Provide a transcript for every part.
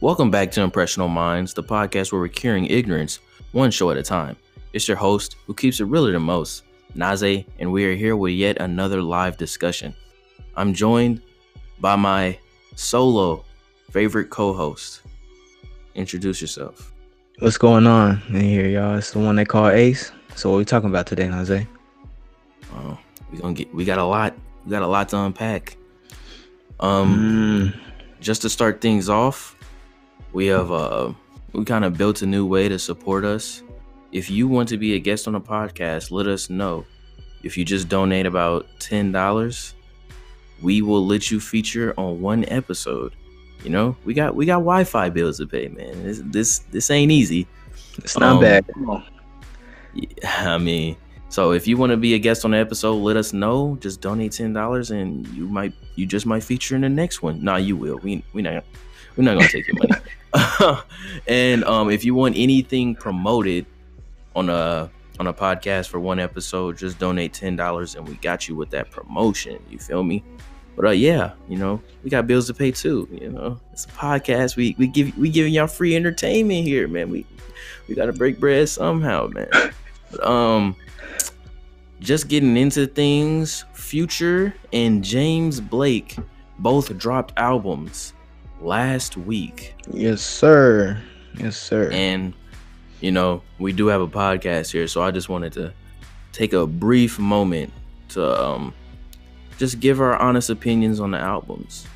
Welcome back to Impressional Minds, the podcast where we're curing ignorance one show at a time. It's your host who keeps it realer than most, Naze, and we are here with yet another live discussion. I'm joined by my solo favorite co-host. Introduce yourself. What's going on in here, y'all? It's the one they call Ace. So what we talking about today, Jose? Oh, we gonna get we got a lot we got a lot to unpack. Um, Mm, just to start things off, we have uh we kind of built a new way to support us. If you want to be a guest on a podcast, let us know. If you just donate about ten dollars, we will let you feature on one episode. You know, we got we got Wi-Fi bills to pay, man. This this, this ain't easy. it's not Um, bad. Come on. Yeah, I mean, so if you want to be a guest on the episode, let us know. Just donate ten dollars, and you might you just might feature in the next one. Nah, you will. We we not we're not gonna take your money. and um, if you want anything promoted on a on a podcast for one episode, just donate ten dollars, and we got you with that promotion. You feel me? But uh, yeah, you know, we got bills to pay too. You know, it's a podcast. We we give we giving y'all free entertainment here, man. We we gotta break bread somehow, man. But, um, just getting into things. Future and James Blake both dropped albums last week, Yes, sir. Yes, sir. and you know we do have a podcast here, so I just wanted to take a brief moment to um just give our honest opinions on the albums.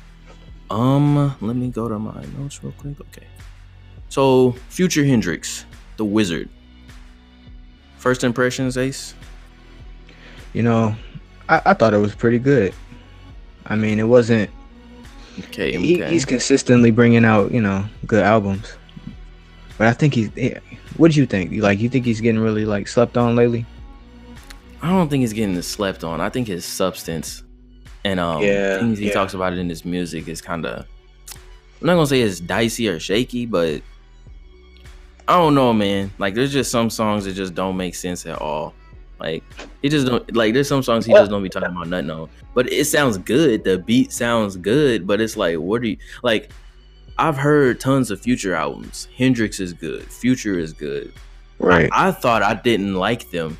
Um, let me go to my notes real quick. Okay. So, Future Hendrix, The Wizard. First impressions, Ace? you know, I, I thought it was pretty good. I mean, it wasn't. Okay, He, okay. he's consistently bringing out, you know, good albums. But I think he's. yeah. What do you think? You Like, you think he's getting really like slept on lately? I don't think he's getting slept on. I think his substance and um Yeah, things he yeah. talks about it in his music is kind of I'm not gonna say it's dicey or shaky, but I don't know, man. Like there's just some songs that just don't make sense at all. Like he just don't like there's some songs he just don't be talking about nothing on. But it sounds good. The beat sounds good, but it's like what do you like I've heard tons of future albums. Hendrix is good. Future is good. Right. I thought I didn't like them.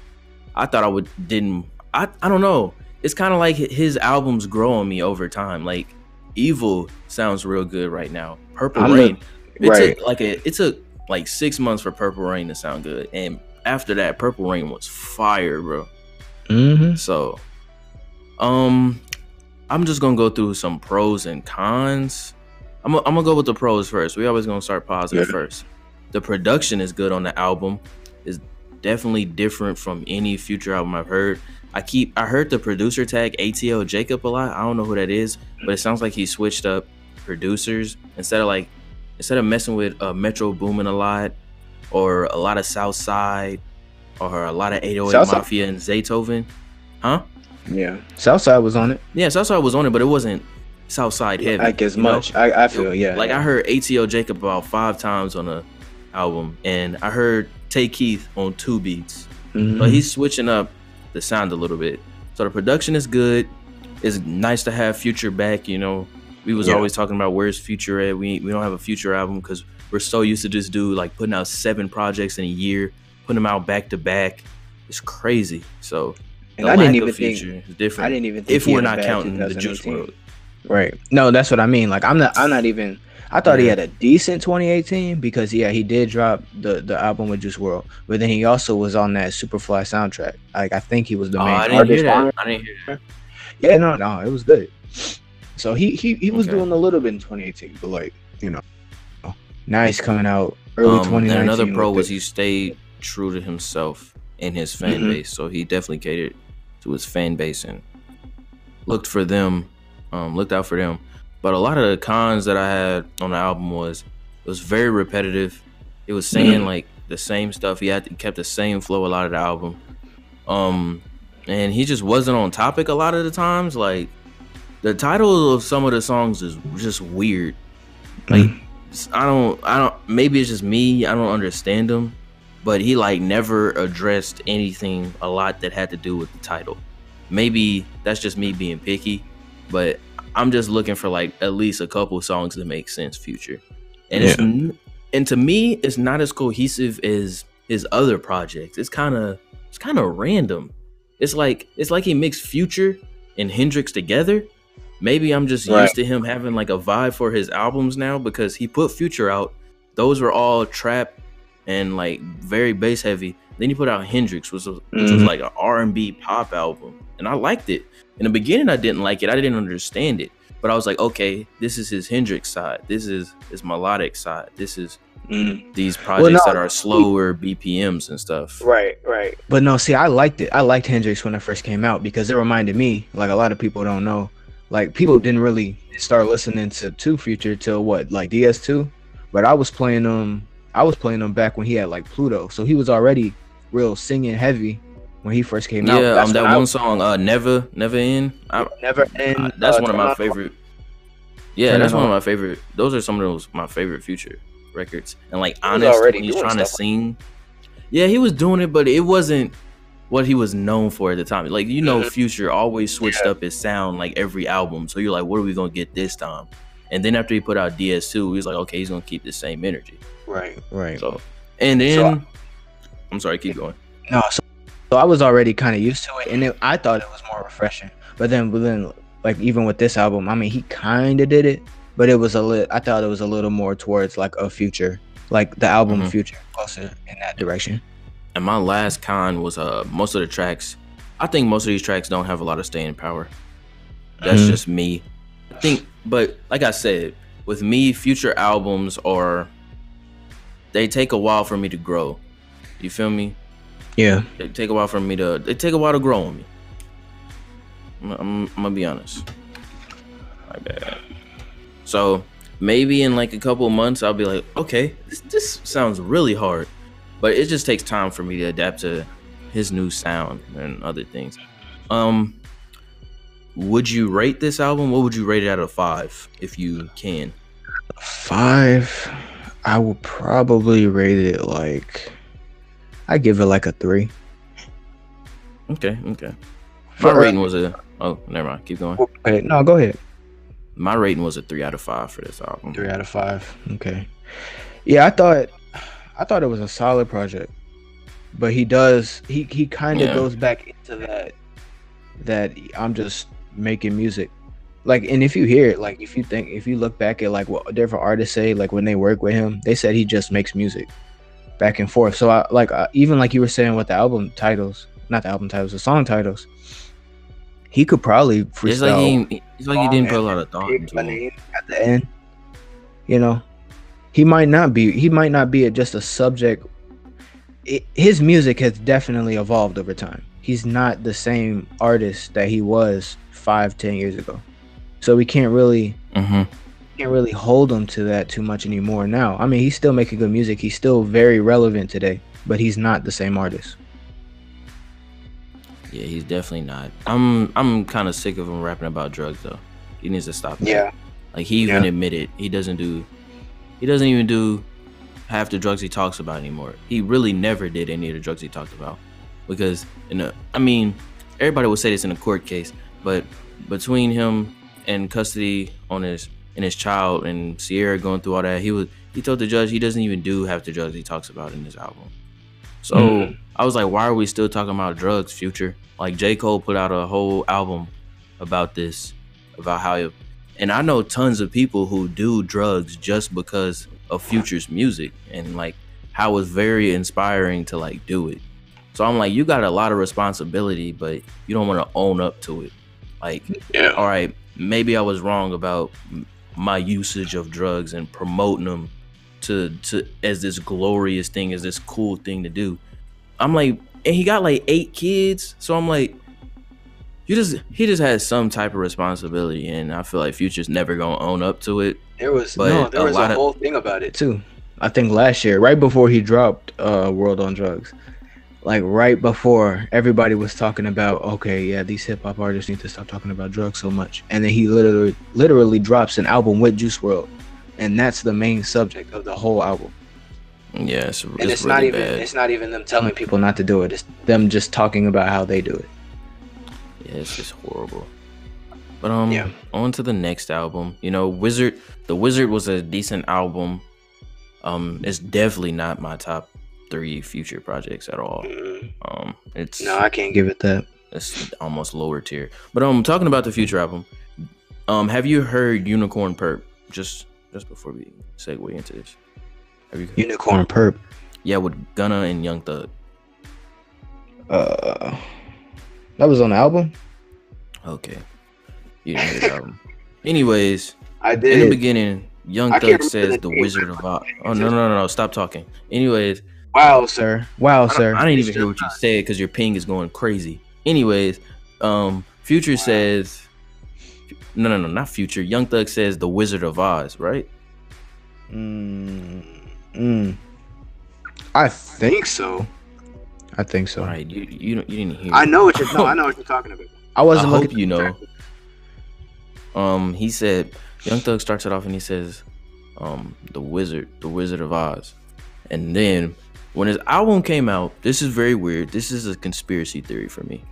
I thought I would didn't. I I don't know. It's kind of like his albums grow on me over time. Like Evil sounds real good right now. Purple I'm a- Rain. it right. took like a it took like six months for Purple Rain to sound good, and after that, Purple Rain was fire, bro. Mm-hmm. So, um, I'm just gonna go through some pros and cons. I'm, gonna- I'm gonna go with the pros first. We always gonna start positive Yeah. first. The production is good on the album. is definitely different from any future album I've heard. I keep I heard the producer tag ATL Jacob a lot. I don't know who that is, but it sounds like he switched up producers instead of like instead of messing with uh, Metro Boomin a lot or a lot of South Side or a lot of 808 Southside. Mafia and Zaytoven. Huh? Yeah. Southside was on it. Yeah, Southside was on it, but it wasn't Southside heavy. Like as know? much. I, I feel. Yeah. Like yeah. I heard ATL Jacob about five times on a album, and I heard Tay Keith on two beats. Mhm. But he's switching up the sound a little bit. So the production is good. It's nice to have Future back. You know, we was Yeah. always talking about where's Future at. We we don't have a Future album because we're so used to this dude like putting out seven projects in a year, putting them out back to back. It's crazy. So And the I didn't even of think. Is different. I didn't even think if we're not counting the Juice WRLD. Right. No, that's what I mean. Like I'm not I'm not even I thought he had a decent 2018 because yeah, he did drop the the album with Juice WRLD, but then he also was on that Superfly soundtrack. Like I think he was the Oh, main I didn't artist hear that. I didn't hear that. Yeah, no, no, it was good. So he he he was Okay. doing a little bit in 2018, but like you know, now he's coming out early Um, 2019. and another pro was it. he stayed true to himself and his fan Mhm. base. So he definitely catered to his fan base and looked for them, um, looked out for them. But a lot of the cons that I had on the album was it was very repetitive. It was saying Mhm. like the same stuff. He had he kept the same flow a lot of the album. Um, and he just wasn't on topic a lot of the times. Like the title of some of the songs is just weird. Like I don't I don't maybe it's just me, I don't understand him, but he like never addressed anything a lot that had to do with the title. Maybe that's just me being picky, but I'm just looking for like at least a couple songs that make sense future. and it's and to me, it's not as cohesive as his other projects. It's kind of it's kind of random. It's like it's like he mixed Future and Hendrix together. Maybe I'm just Right. used to him having like a vibe for his albums now because he put Future out. Those were all trap and like very bass heavy. Then he put out Hendrix, which was, which was like an R&B pop album, and I liked it. In the beginning, I didn't like it. I didn't understand it, but I was like, okay, this is his Hendrix side. This is his melodic side. This is Mm. these projects no, that are slower BPMs and stuff. Right, right. But no, see, I liked it. I liked Hendrix when it first came out because it reminded me, like a lot of people don't know, like people didn't really start listening to Two Future till what, like DS2. But I was playing them. I was playing them back when he had like Pluto, so he was already real singing heavy when he first came out. Yeah, um, that one song, uh, "Never, Never End." I, never end. I- that's uh, one of my favorite. Yeah, Turn that's On one of my favorite. Those are some of those my favorite Future records. And like He was honest, he's trying to sing. Yeah, he was doing it, but it wasn't what he was known for at the time. Like you know. Future always switched Yeah. up his sound like every album. So you're like, what are we gonna get this time? And then after he put out DS2, he was like, okay, he's gonna keep the same energy. Right, right. So, and then So- I'm sorry, keep going. No, so, so I was already kind of used to it, and it, I thought it was more refreshing. But then, but then, like even with this album, I mean, he kind of did it, but it was a little. I thought it was a little more towards like a future, like the album Mhm. future, closer in that direction. And my last con was uh most of the tracks. I think most of these tracks don't have a lot of staying power. That's Mhm. just me. I think, but like I said, with me, future albums are they take a while for me to grow. You feel me? Yeah, They take a while for me to. They take a while to grow on me. I'm, I'm, I'm gonna be honest. My bad. So maybe in like a couple of months, I'll be like, okay, this, this sounds really hard, but it just takes time for me to adapt to his new sound and other things. Um, would you rate this album? What would you rate it out of five if you can? five. I would probably rate it like. I give it like a three. Okay, okay. My For- rating was a. Oh, never mind. Keep going. Okay, no, go ahead. My rating was a three out of five for this album. Three out of five. Okay. Yeah, I thought I thought it was a solid project. But he does he he kind of Yeah. goes back into that that I'm just making music. Like and if you hear it, like if you think if you look back at like what different artists say like when they work with him, they said he just makes music back and forth. So I like uh, even like you were saying with the album titles, not the album titles, the song titles. He could probably freestyle It's like he, it's like he didn't put a lot of thought into it. at the end. You know, he might not be. He might not be a, just a subject. It, his music has definitely evolved over time. He's not the same artist that he was five, ten years ago. So we can't really Mm-hmm. can't really hold him to that too much anymore now. I mean, he's still making good music. He's still very relevant today, but he's not the same artist. Yeah, he's definitely not. I'm I'm kind of sick of him rapping about drugs though. He needs to stop. that. Like he even Yeah. admitted he doesn't do he doesn't even do half the drugs he talks about anymore. He really never did any of the drugs he talked about. Because in a I mean, everybody would say this in a court case, but between him and custody on his and his child and Ciara going through all that, he was he told the judge he doesn't even do half the drugs he talks about in this album. So Mhm. I was like, why are we still talking about drugs, future? Like J. Cole put out a whole album about this, about how and I know tons of people who do drugs just because of Future's music and like how it's very inspiring to like do it. So I'm like, you got a lot of responsibility, but you don't want to own up to it. Like, Yeah. all right, maybe I was wrong about my usage of drugs and promoting them to to as this glorious thing, as this cool thing to do. I'm like, and he got like eight kids, so I'm like, you just he just has some type of responsibility, and I feel like Future's never gonna own up to it. There was But no, there a was lot a of- whole thing about it too. I think last year, right before he dropped uh World on Drugs. Like right before everybody was talking about, okay, yeah, these hip hop artists need to stop talking about drugs so much. And then he literally literally drops an album with Juice WRLD. And that's the main subject of the whole album. Yeah, it's, And it's, it's, really not even bad. it's not even them telling people not to do it. It's them just talking about how they do it. It's just horrible. But um, Yeah. on to the next album. You know, Wizard. The Wizard was a decent album. Um, it's definitely not my top three future projects at all. Mm, Um, it's No, I can't give it that. it's almost lower tier. But um, talking about the future album, um, have you heard Unicorn Purp? Just just before we segue into this, have you? Unicorn Purp. Yeah, with Gunna and Young Thug. Uh, that was on the album. Okay, you didn't hear the album. Anyways, I did. in the beginning, Young I Thug says the the. Wizard of Oz. Oh no no no no! Stop talking. Anyways, Wow, sir. Wow, sir. I didn't even hear what you said because your ping is going crazy. Anyways, um, Future says, no, no, no, not Future. Young Thug says the Wizard of Oz, right? Mm, mm. I think so. I think so. All right, you you you didn't hear. I know what you're. No, I know what you're talking about. I I wasn't hope looking. you know. Um, he said Young Thug starts it off and he says, um, the Wizard, the Wizard of Oz, and then when his album came out, this is very weird. This is a conspiracy theory for me.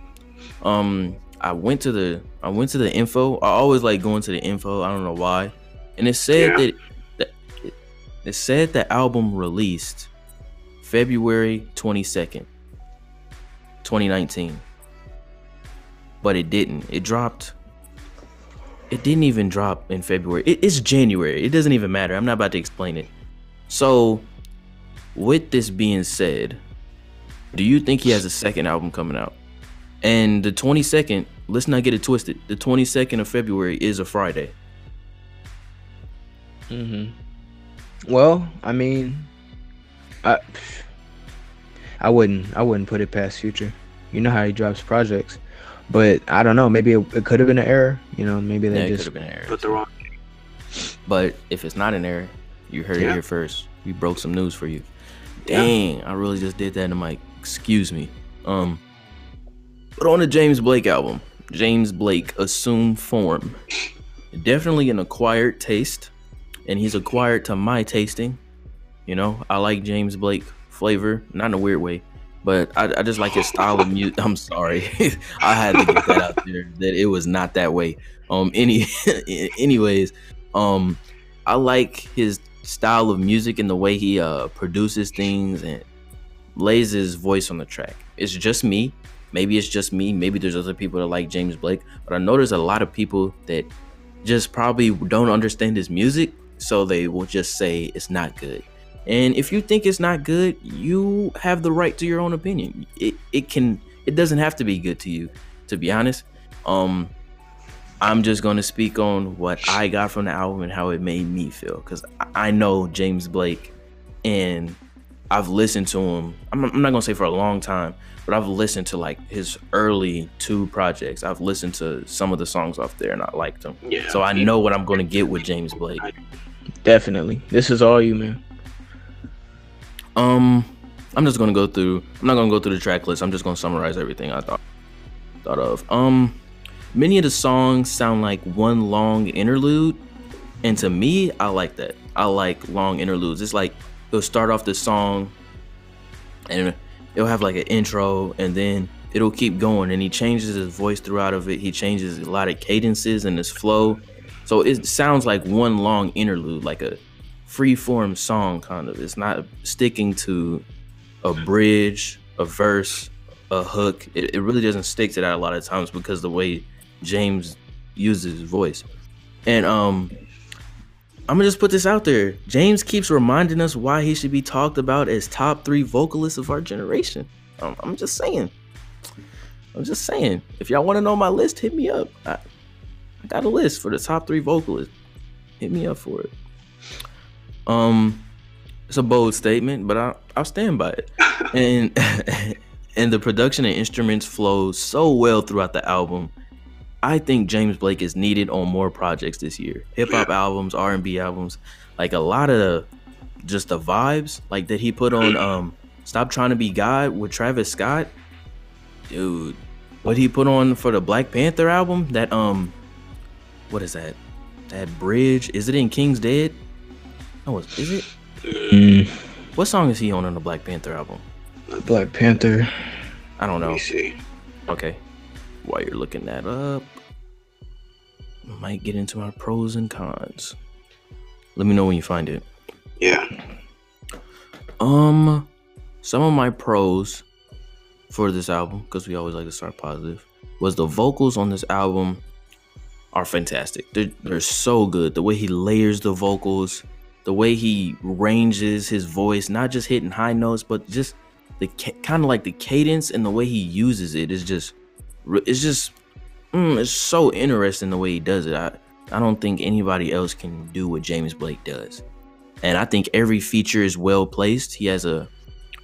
Um, I went to the I went to the info. I always like going to the info. I don't know why, and it said Yeah. that that it, it said the album released February twenty second, twenty nineteen but it didn't. It dropped. It didn't even drop in February. It- it's January. It doesn't even matter. I'm not about to explain it. So, with this being said, do you think he has a second album coming out? And the 22nd, let's not get it twisted. The 22nd of February is a Friday. hmm Well, I mean, I I wouldn't I wouldn't put it past Future. You know how he drops projects, but I don't know. Maybe it, it could have been an error. You know, maybe Yeah, they it could just have been an error. put the wrong. But if it's not an error, you heard it here first. We broke some news for you. Dang, I really just did that in the mic. Excuse me. Um, but on the James Blake album, James Blake assume form. Definitely an acquired taste, and he's acquired to my tasting. You know, I like James Blake flavor, not in a weird way, but I, I just like his style of music. I'm sorry, I had to get that out there that it was not that way. Um, any, anyways, um, I like his style of music and the way he uh produces things and lays his voice on the track. It's just me. Maybe it's just me. Maybe there's other people that like James Blake, but I know there's a lot of people that just probably don't understand his music, so they will just say it's not good. And if you think it's not good, you have the right to your own opinion. It it can it doesn't have to be good to you, to be honest. Um I'm just going to speak on what I got from the album and how it made me feel cuz I know James Blake and I've listened to him. I'm, I'm not going to say for a long time, but I've listened to like his early two projects. I've listened to some of the songs off there and I liked them. Yeah. So I know what I'm going to get with James Blake. Definitely. This is all you, man. Um, I'm just gonna go through. I'm not gonna go through the track list. I'm just gonna summarize everything I thought thought of. Um, many of the songs sound like one long interlude, and to me, I like that. I like long interludes. It's like it'll start off the song, and it'll have like an intro, and then it'll keep going, and he changes his voice throughout of it. He changes a lot of cadences and his flow, so it sounds like one long interlude, like a free form song kind of. It's not sticking to a bridge, a verse, a hook. It, it really doesn't stick to that a lot of times because the way James uses his voice. And um I'm gonna just put this out there. James keeps reminding us why he should be talked about as top three vocalists of our generation. Um, I'm just saying. I'm just saying. If y'all want to know my list, hit me up. I, I got a list for the top three vocalists. Hit me up for it. Um, it's a bold statement, but I I'll stand by it. and and the production and instruments flow so well throughout the album. I think James Blake is needed on more projects this year. Hip hop albums, R and B albums, like a lot of the, just the vibes like that he put on. Um, Stop trying to be God with Travis Scott, dude. What he put on for the Black Panther album? That um, what is that? That bridge? Is it in King's Dead? No, is it? Mm, What song is he on on the Black Panther album? Black Panther. I don't Let know. me see. Okay. While you're looking that up, might get into our pros and cons. Let me know when you find it. Yeah. Um, some of my pros for this album, because we always like to start positive, was the vocals on this album are fantastic. They're, they're so good. The way he layers the vocals, the way he ranges his voice, not just hitting high notes, but just the kind of like the cadence and the way he uses it is just, it's just, mm, it's so interesting the way he does it. I, I don't think anybody else can do what James Blake does. And I think every feature is well placed. He has a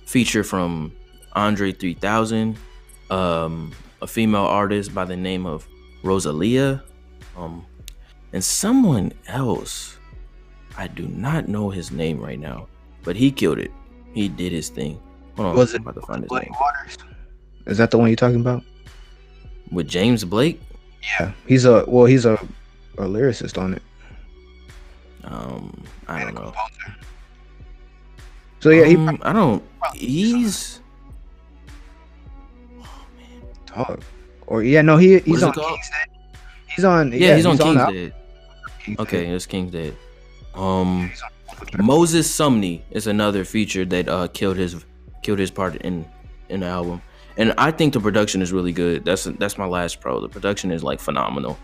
feature from Andre 3000, um, a female artist by the name of Rosalia, um, and someone else. I do not know his name right now, but he killed it. He did his thing. Hold on, Was I'm it about to find his Blake name. Waters? Is that the one you're talking about? With James Blake, Yeah, he's a well, he's a, a lyricist on it. um, I don't know. So yeah, he Um, I don't. He's dog. Or yeah, no, he he's on? King's Dead. He's on yeah, he's on King's. Dead. Okay, it's King's Dead. Um, Moses Sumney is another feature that uh killed his killed his part in in the album, and I think the production is really good. That's that's my last pro. The production is like phenomenal.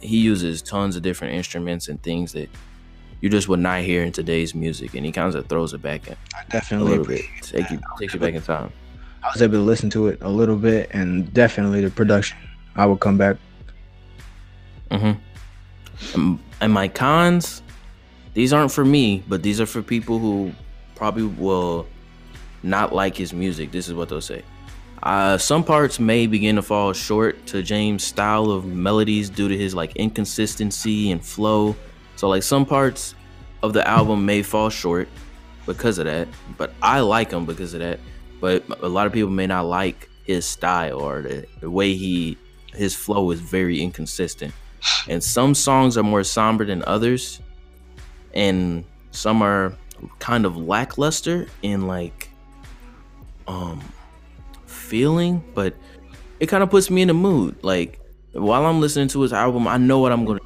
He uses tons of different instruments and things that you just would not hear in today's music, and he kind of throws it back in I a definitely little bit, take you takes you back in time. I was able to listen to it a little bit, and definitely the production. I would come back. Mm-hmm. And, and my cons, these aren't for me, but these are for people who probably will not like his music. This is what they'll say. Uh, some parts may begin to fall short to James' style of melodies due to his like inconsistency and flow. So like some parts of the album may fall short because of that, but I like him because of that. But a lot of people may not like his style or the, the way he his flow is very inconsistent and some songs are more somber than others and some are kind of lackluster in like um feeling but it kind of puts me in a mood. Like while i'm listening to his album i know what i'm gonna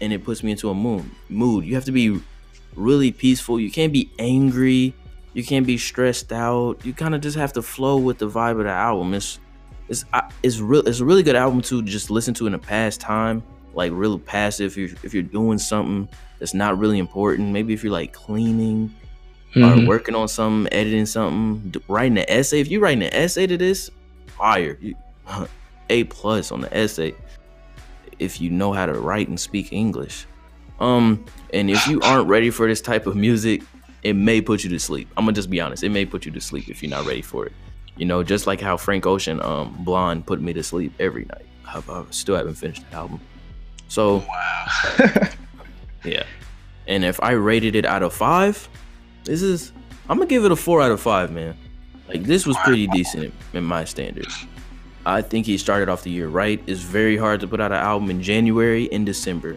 and it puts me into a mood mood. You have to be really peaceful. You can't be angry. You can't be stressed out. You kind of just have to flow with the vibe of the album. It's it's it's real it's a really good album to just listen to in a past time like real passive if you're, if you're doing something that's not really important. Maybe if you're like cleaning Mhm. or working on something editing something writing an essay. If you're writing an essay to this fire. You, a plus on the essay if you know how to write and speak english. Um and if you aren't ready for this type of music it may put you to sleep. I'm gonna just be honest it may put you to sleep if you're not ready for it. You know just like how frank ocean um blonde put me to sleep every night. I, I still haven't finished the album so Wow. yeah. And if I rated it out of five, this is I'm gonna give it a four out of five, man. Like this was pretty decent in my standards. I think he started off the year right. It's very hard to put out an album in January and December.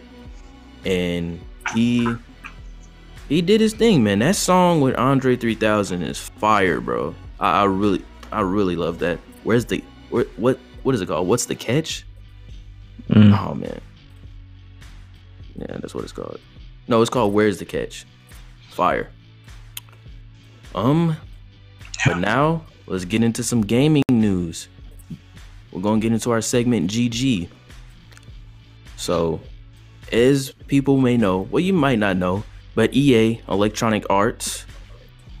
And he he did his thing, man. That song with Andre 3000 is fire, bro. I, I really I really love that. Where's the where, what what is it called? What's the catch? Mm. Oh man. Yeah, that's what it's called. No, it's called Where's the Catch? Fire. Um but now let's get into some gaming news. We're gonna get into our segment GG. So as people may know, well you might not know, but EA Electronic Arts,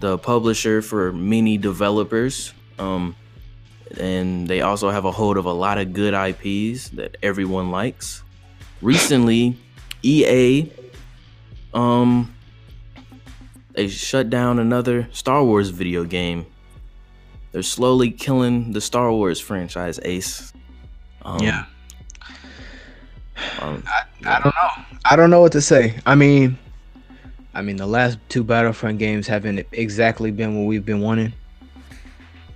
the publisher for many developers, um, and they also have a hold of a lot of good IPs that everyone likes. Recently, EA um they shut down another Star Wars video game. They're slowly killing the Star Wars franchise, Ace. Um, Yeah. um, I don't know. I don't know what to say. I mean, I mean, the last two Battlefront games haven't exactly been what we've been wanting.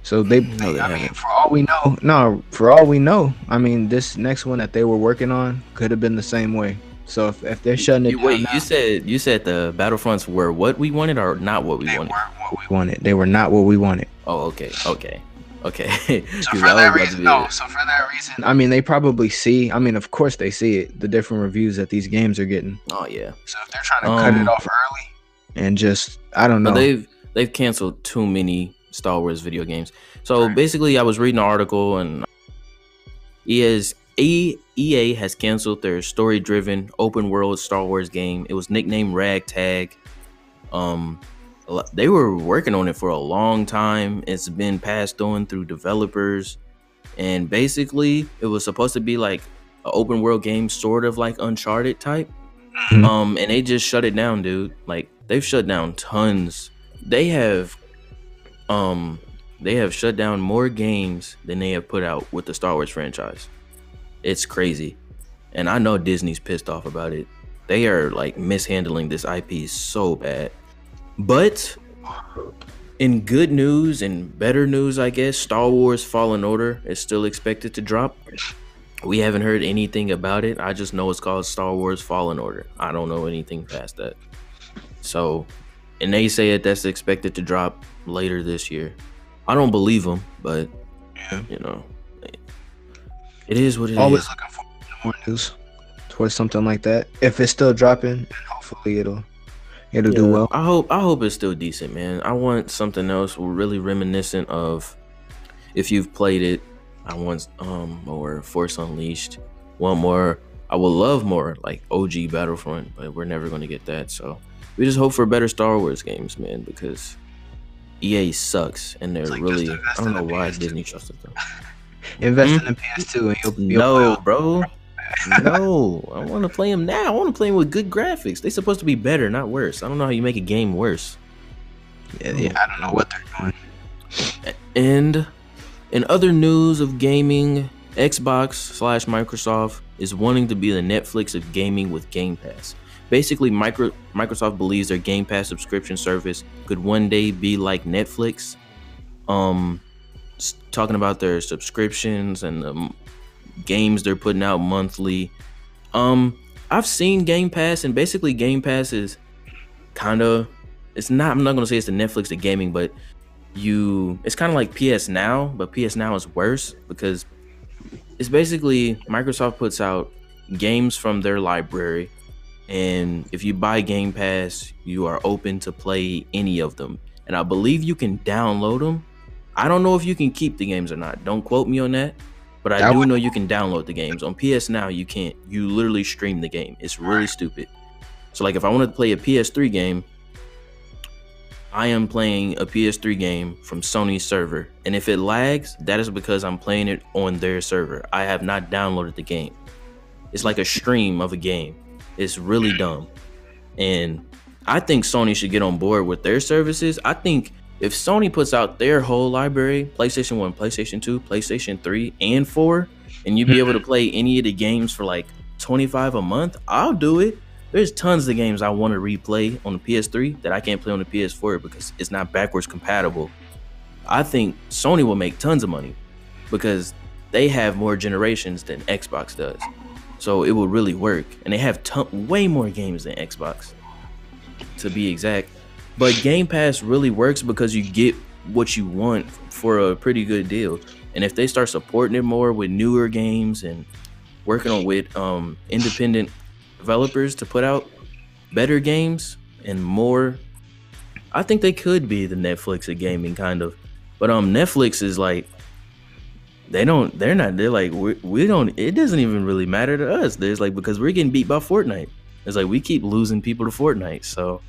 So they, No, they I mean, haven't. for all we know, no, for all we know, I mean, this next one that they were working on could have been the same way. So if, if they're shutting it you, down wait, now, you said you said the Battlefronts were what we wanted or not what we they wanted? weren't what we wanted. They were not what we wanted. Oh, okay, okay, okay. So 'Cause for that reason, be- no. So for that reason, I mean, they probably see. I mean, of course they see it. The different reviews that these games are getting. Oh yeah. So if they're trying to cut Um, it off early and just, I don't know. But they've they've canceled too many Star Wars video games. So basically, I was reading an article and EA's EA has canceled their story-driven open world Star Wars game. It was nicknamed Ragtag. Um, they were working on it for a long time. It's been passed on through developers, and basically, it was supposed to be like an open world game, sort of like Uncharted type. Mhm. Um, and they just shut it down, dude. Like they've shut down tons. They have, um, they have shut down more games than they have put out with the Star Wars franchise. It's crazy, and I know Disney's pissed off about it. They are like mishandling this IP so bad. But in good news and better news, I guess, Star Wars Fallen Order is still expected to drop. We haven't heard anything about it. I just know it's called Star Wars Fallen Order. I don't know anything past that. So, and they say that that's expected to drop later this year. I don't believe them, but Yeah. you know, it is what it is. Always looking for more news towards something like that. If it's still dropping, hopefully it'll it'll do well. I hope I hope it's still decent, man. I want something else really reminiscent of if you've played it. I want um more Force Unleashed. One more. I would love more like OG Battlefront, but we're never gonna get that. So we just hope for better Star Wars games, man, because EA sucks and they're like really I don't know why Disney trusted them. Invest Hmm? in the PS2 and you'll, you'll No, play- bro. no, I want to play them now. I want to play them with good graphics. They're supposed to be better, not worse. I don't know how you make a game worse. Yeah, yeah, I don't know what they're doing. And in other news of gaming, Xbox slash Microsoft is wanting to be the Netflix of gaming with Game Pass. Basically, micro, Microsoft believes their Game Pass subscription service could one day be like Netflix. Um, talking about their subscriptions and the games they're putting out monthly. Um, I've seen Game Pass, and basically Game Pass is kind of it's not. I'm not gonna say it's the Netflix of gaming, but you it's kind of like PS Now, but PS Now is worse because it's basically Microsoft puts out games from their library and if you buy Game Pass, you are open to play any of them. And I believe you can download them. I don't know if you can keep the games or not. Don't quote me on that, but I That do would- know you can download the games. On PS Now, you can't. You literally stream the game. It's really stupid. So like if I wanted to play a PS3 game, I am playing a PS3 game from Sony's server. And if it lags, that is because I'm playing it on their server. I have not downloaded the game. It's like a stream of a game. It's really dumb. And I think Sony should get on board with their services. I think if Sony puts out their whole library, PlayStation 1, PlayStation 2, PlayStation 3, and 4, and you'd be able to play any of the games for like 25 a month, I'll do it. There's tons of games I want to replay on the PS3 that I can't play on the PS4 because it's not backwards compatible. I think Sony will make tons of money because they have more generations than Xbox does. So it will really work. And they have ton- way more games than Xbox, to be exact. But Game Pass really works because you get what you want for a pretty good deal. And if they start supporting it more with newer games and working on with um, independent developers to put out better games and more, I think they could be the Netflix of gaming, kind of. But um, Netflix is like they don't they're not they're like we, we don't it doesn't even really matter to us there's like because we're getting beat by fortnite it's like we keep losing people to fortnite so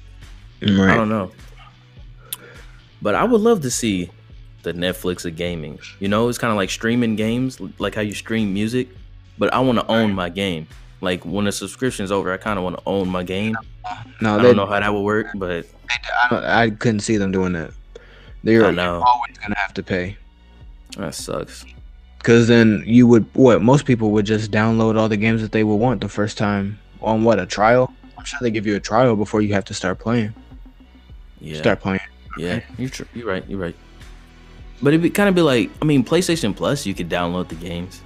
i don't know but i would love to see the netflix of gaming you know it's kind of like streaming games like how you stream music but i want to own my game like when the subscription's over i kind of want to own my game No, i don't know how that would work but I, don't, I couldn't see them doing that. They're I know. always gonna have to pay. that sucks Cause then you would what most people would just download all the games that they would want the first time on what a trial. I'm sure they give you a trial before you have to start playing. Yeah Start playing. Yeah, you're tr- you're right. You're right. But it'd be kind of be like, I mean, PlayStation Plus, you could download the games.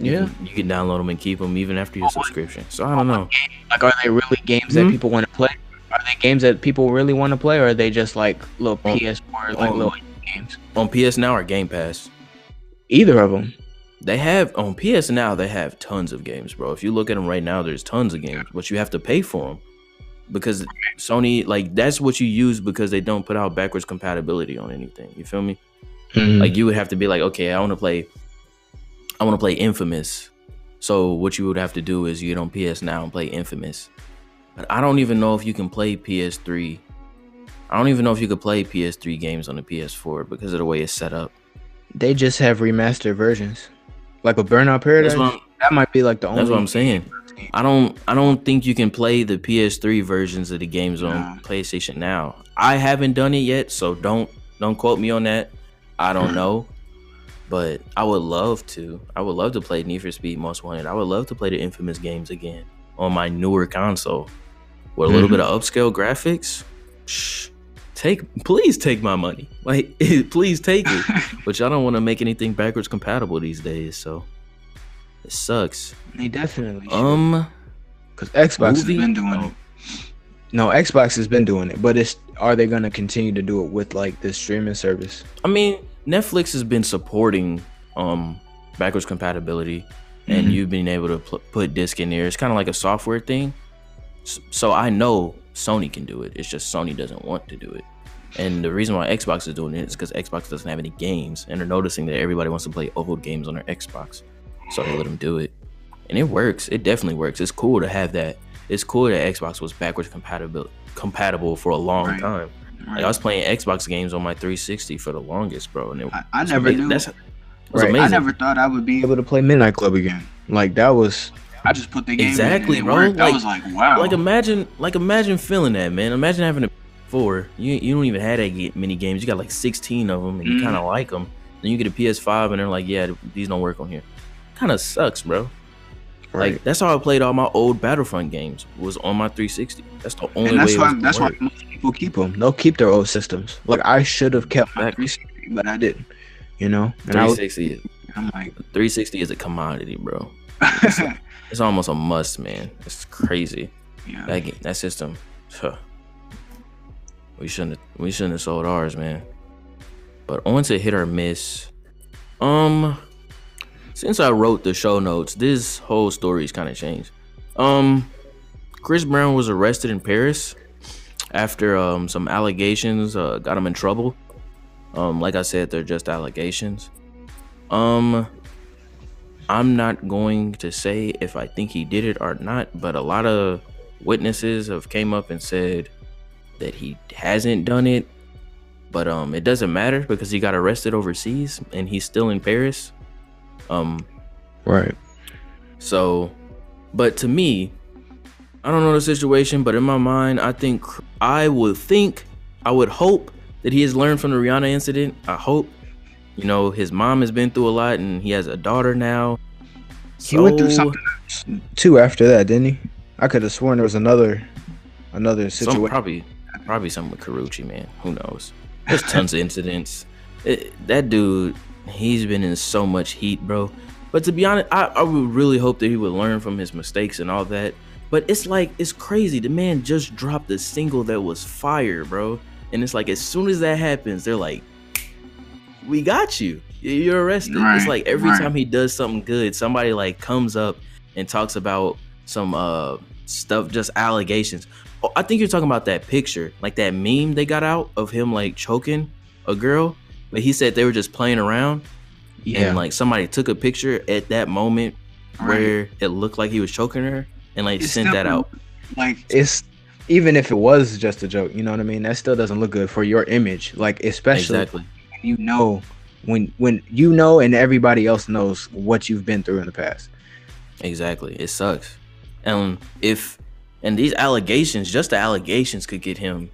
You Yeah. can- you can download them and keep them even after your subscription. So I don't know. Like, are they really games Hmm? that people want to play? Are they games that people really want to play, or are they just like little On- PS4 like on- little games? On PS Now or Game Pass, Either of them. they have on PS Now they have tons of games, bro. If you look at them right now, there's tons of games, but you have to pay for them. Because Sony like that's what you use because they don't put out backwards compatibility on anything. You feel me? Mhm. Like you would have to be like, okay, I want to play, I want to play Infamous. So what you would have to do is you get on PS Now and play Infamous. But I don't even know if you can play PS3. I don't even know if you could play PS3 games on the PS4 because of the way it's set up. they just have remastered versions, like a Burnout Paradise. That's what I'm, that might be like the only. that's what I'm saying. I don't I don't think you can play the PS3 versions of the games on Nah. PlayStation now. I haven't done it yet, so don't don't quote me on that. I don't know. But I would love to. I would love to play Need for Speed Most Wanted. I would love to play the infamous games again on my newer console. With a little Mhm. bit of upscale graphics. Shh. Take please take my money. Like please take it. But y'all don't want to make anything backwards compatible these days, so it sucks. They definitely. should. Um because Xbox. Xbox has been doing Oh. it. No, Xbox has been doing it, but it's are they gonna continue to do it with like this streaming service? I mean, Netflix has been supporting um backwards compatibility, and Mhm. you've been able to pl- put disc in there. It's kind of like a software thing. So I know Sony can do it. It's just Sony doesn't want to do it. And the reason why Xbox is doing it is because Xbox doesn't have any games, and they're noticing that everybody wants to play old games on their Xbox, so they let them do it, and it works. It definitely works. It's cool to have that. It's cool that Xbox was backwards compatible compatible for a long Right. time. Like I was playing Xbox games on my 360 for the longest, bro, and it, I, I it's never ama- knew. That's, that's Right. amazing. I never thought I would be able. Able to play Midnight Club again? Like that was. I just put the game Exactly, in it bro. worked. I was like, wow. like imagine, like imagine feeling that, man. Imagine having a four. You you don't even have that ga- many games. You got like 16 of them, and you Mhm. kind of like them. Then you get a PS5, and they're like, yeah, these don't work on here. Kind of sucks, bro. Right. Like that's how I played all my old Battlefront games. Was on my 360. That's the only and way. that's it why. was That's why most people keep them. They'll keep their old systems. Like I should have kept my 360, but I didn't. You know. And I was, 360. I'm like, 360 is a commodity, bro. yeah. It's almost a must, man. It's crazy. That ga- that system, huh. we shouldn't have, we shouldn't have sold ours, man. But on to hit or miss. Um, since I wrote the show notes, this whole story's kind of changed. Um, Chris Brown was arrested in Paris after um some allegations uh, got him in trouble. Um, like I said, they're just allegations. Um, I'm not going to say if I think he did it or not, but a lot of witnesses have came up and said that he hasn't done it. But um, it doesn't matter because he got arrested overseas and he's still in Paris. Um, right. so, but to me, I don't know the situation, but in my mind, I think I would think, I would hope that he has learned from the Rihanna incident. I hope, you know, his mom has been through a lot and he has a daughter now. He went through something else too after that, didn't he? I could have sworn there was another, another Some situation. probably, probably something with Karrueche, man. Who knows? There's tons of incidents. It, that dude, he's been in so much heat, bro. But to be honest, I, I would really hope that he would learn from his mistakes and all that. But it's like it's crazy. The man just dropped a single that was fire, bro. And it's like as soon as that happens, they're like, "We got you. You're arrested." it's like every right. time he does something good, somebody like comes up and talks about some uh stuff, just allegations. Oh, I think you're talking about that picture, like that meme they got out of him like choking a girl. But he said they were just playing around, yeah. and like somebody took a picture at that moment Right. where it looked like he was choking her, and like It's sent that out. Like, it's even if it was just a joke, you know what I mean. That still doesn't look good for your image. Like especially Exactly. you know when when you know and everybody else knows what you've been through in the past. Exactly. It sucks. And if and these allegations, just the allegations could get him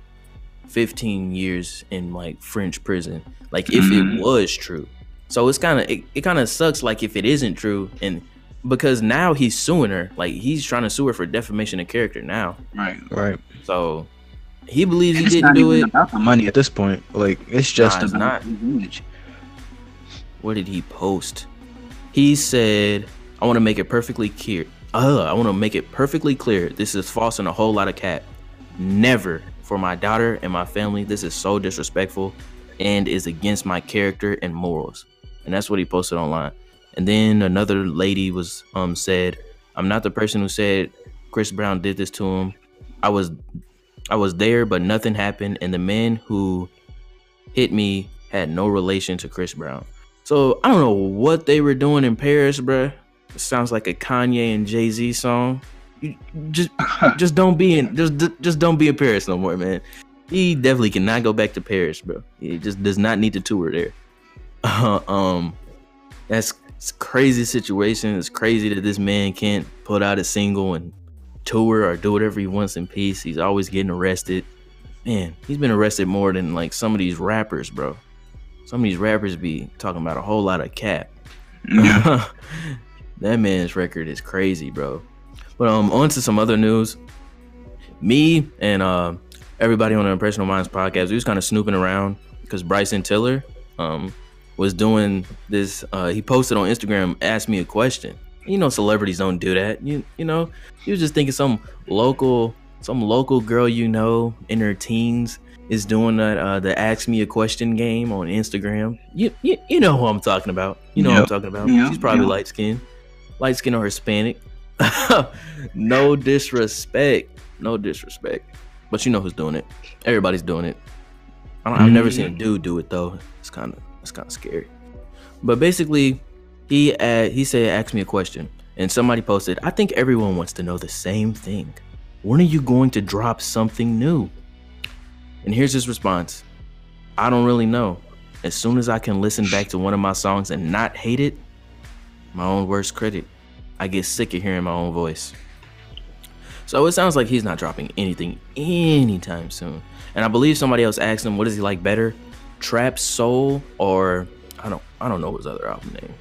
15 years in like French prison. Like if Mhm. it was true. So it's kind of it, it kind of sucks like if it isn't true and because now he's suing her. Like he's trying to sue her for defamation of character now. right. Right. So he believes he didn't do it. about the money. Money at this point, like it's just Nah, it's about not. image. What did he post? He said, I want to make it perfectly clear. Uh, I want to make it perfectly clear. This is false and a whole lot of cat Never for my daughter and my family. This is so disrespectful and is against my character and morals. And that's what he posted online. And then another lady was um said, I'm not the person who said Chris Brown did this to him. I was I was there, but nothing happened, and the man who hit me had no relation to Chris Brown. So I don't know what they were doing in Paris, bruh. It sounds like a Kanye and Jay Z song. You just just don't be in just just don't be in Paris no more, man. He definitely cannot go back to Paris, bro. He just does not need to tour there. Uh, um, that's crazy situation. It's crazy that this man can't put out a single and tour or do whatever he wants in peace. He's always getting arrested. Man, he's been arrested more than like some of these rappers, bro. Some of these rappers be talking about a whole lot of cap. That man's record is crazy, bro. But um, on to some other news. Me and uh, everybody on the Impressional Minds podcast, we was kind of snooping around because Bryson Tiller um was doing this. Uh, he posted on Instagram, asked me a question. You know, celebrities don't do that. You you know, he was just thinking some local some local girl you know in her teens is doing that uh, the ask me a question game on Instagram. You you, you know who I'm talking about. You know Yep. who I'm talking about. Yep, She's probably yep. light skinned light skin or Hispanic. no disrespect. No disrespect. But you know who's doing it. Everybody's doing it. I don't, I've never seen a dude do it though. It's kind of it's kind of scary. But basically, he uh, he said, "Ask me a question," and somebody posted, "I think everyone wants to know the same thing. When are you going to drop something new?" And here's his response: "I don't really know. As soon as I can listen back to one of my songs and not hate it, my own worst critic. I get sick of hearing my own voice. So it sounds like he's not dropping anything anytime soon. And I believe somebody else asked him, what does he like better? Trap Soul or I don't I don't know his other album name.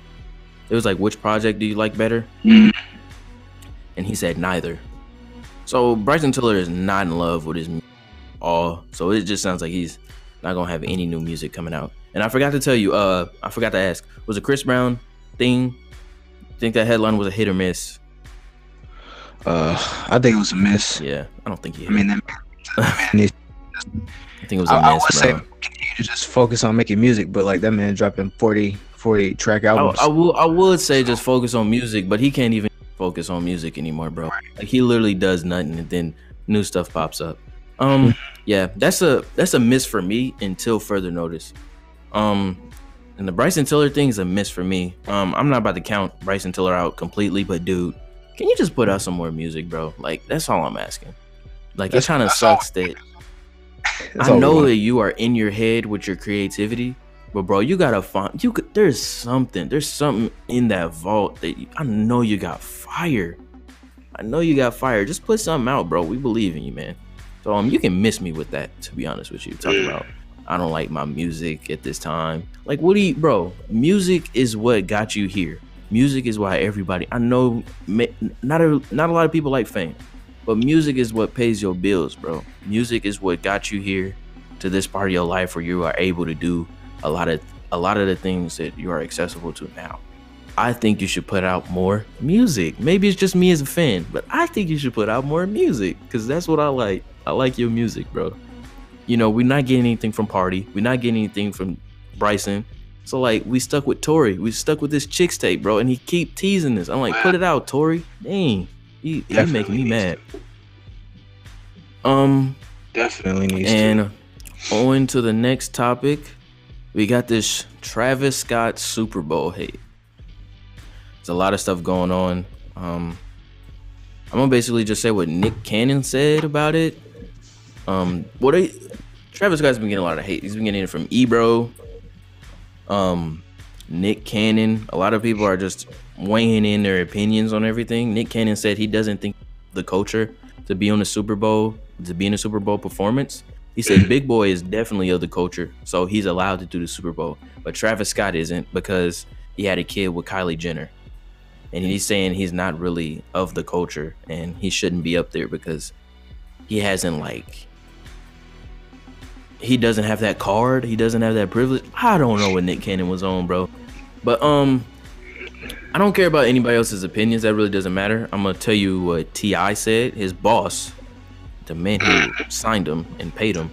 It was like which project do you like better? And he said neither. So Bryson Tiller is not in love with his all. So it just sounds like he's not gonna have any new music coming out. And I forgot to tell you, uh I forgot to ask, was the Chris Brown thing think that headline was a hit or miss? Uh, I think it was a miss. Yeah, I don't think he. I mean, that man, I think it was a I, I miss, I would say continue to just focus on making music, but like that man dropping 40, 40 track albums. I will. I would say just focus on music, but he can't even focus on music anymore, bro. Like he literally does nothing, and then new stuff pops up. Um, yeah, that's a that's a miss for me until further notice. Um, and the Bryson Tiller thing is a miss for me. Um, I'm not about to count Bryson Tiller out completely, but dude, can you just put out some more music, bro? Like that's all I'm asking. Like That's- it kind of sucks that I know that you are in your head with your creativity, but bro, you gotta find you could. There's something. There's something in that vault that you, I know you got fire. I know you got fire. Just put something out, bro. We believe in you, man. So um, you can miss me with that. To be honest with you, talking about I don't like my music at this time. Like, what do you, bro? Music is what got you here. Music is why everybody. I know not a not a lot of people like fame, but music is what pays your bills, bro. Music is what got you here to this part of your life where you are able to do a lot of a lot of the things that you are accessible to now. I think you should put out more music. Maybe it's just me as a fan, but I think you should put out more music because that's what I like. I like your music, bro. You know, we're not getting anything from Party. We're not getting anything from Bryson. So like, we stuck with Tory. We stuck with this Chixtape, bro, and he keep teasing this. I'm like, put it out, Tory. Dang, he, he making me mad. Um, Definitely needs and on to the next topic, we got this Travis Scott Super Bowl hate. There's a lot of stuff going on. Um, I'm gonna basically just say what Nick Cannon said about it. Um, what they, Travis Scott's been getting a lot of hate. He's been getting it from Ebro, um, Nick Cannon. A lot of people are just weighing in their opinions on everything. Nick Cannon said he doesn't think the culture to be on the Super Bowl, to be in a Super Bowl performance. He said Big Boi is definitely of the culture, so he's allowed to do the Super Bowl. But Travis Scott isn't because he had a kid with Kylie Jenner. And he's saying he's not really of the culture and he shouldn't be up there because he hasn't like he doesn't have that card, he doesn't have that privilege. I don't know what Nick Cannon was on, bro. But um I don't care about anybody else's opinions. That really doesn't matter. I'm gonna tell you what T.I. said. His boss, the man who signed him and paid him,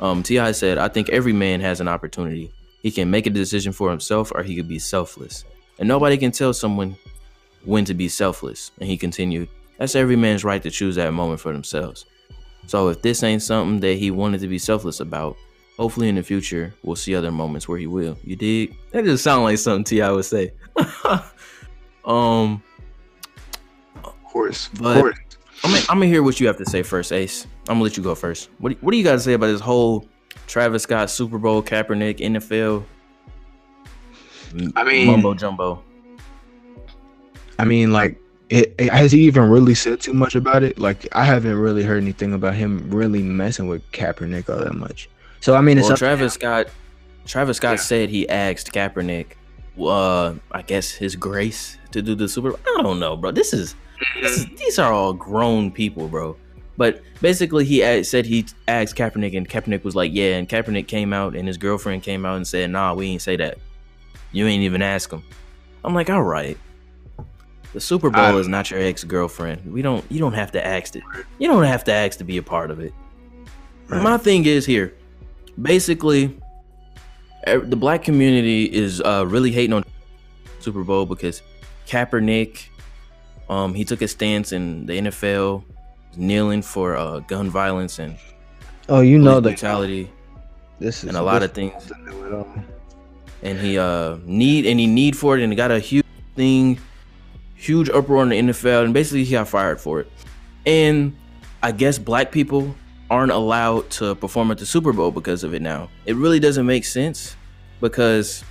um, T.I. said, "I think every man has an opportunity. He can make a decision for himself, or he could be selfless. And nobody can tell someone when to be selfless." And he continued, "That's every man's right to choose that moment for themselves." So if this ain't something that he wanted to be selfless about, hopefully in the future we'll see other moments where he will. You dig? That just sound like something T.I. would say. um, Of course. But- of course. I'm gonna, I'm gonna hear what you have to say first, Ace. I'm gonna let you go first. What do, what do you got to say about this whole Travis Scott Super Bowl Kaepernick NFL? m- I mean- mumbo jumbo. I mean, like, it, it- has he even really said too much about it? Like, I haven't really heard anything about him really messing with Kaepernick all that much. So I mean, it's Well, Travis Scott, Travis Scott Yeah. said he asked Kaepernick, uh, I guess his grace to do the Super. I don't know, bro. This is, this is these are all grown people, bro. But basically, he said he asked Kaepernick, and Kaepernick was like, "Yeah." And Kaepernick came out, and his girlfriend came out and said, "Nah, we ain't say that. You ain't even ask him." I'm like, "All right." The Super Bowl I- is not your ex girlfriend. We don't. You don't have to ask it. You don't have to ask to be a part of it. Right. My thing is here, basically, the black community is uh, really hating on Super Bowl because Kaepernick, um, he took a stance in the NFL, kneeling for uh, gun violence and oh, you know the that brutality this is and a lot this of things. doesn't do it all. and he uh need and he need for it and he got a huge thing huge uproar in the NFL and basically he got fired for it and I guess black people aren't allowed to perform at the Super Bowl because of it now it really doesn't make sense because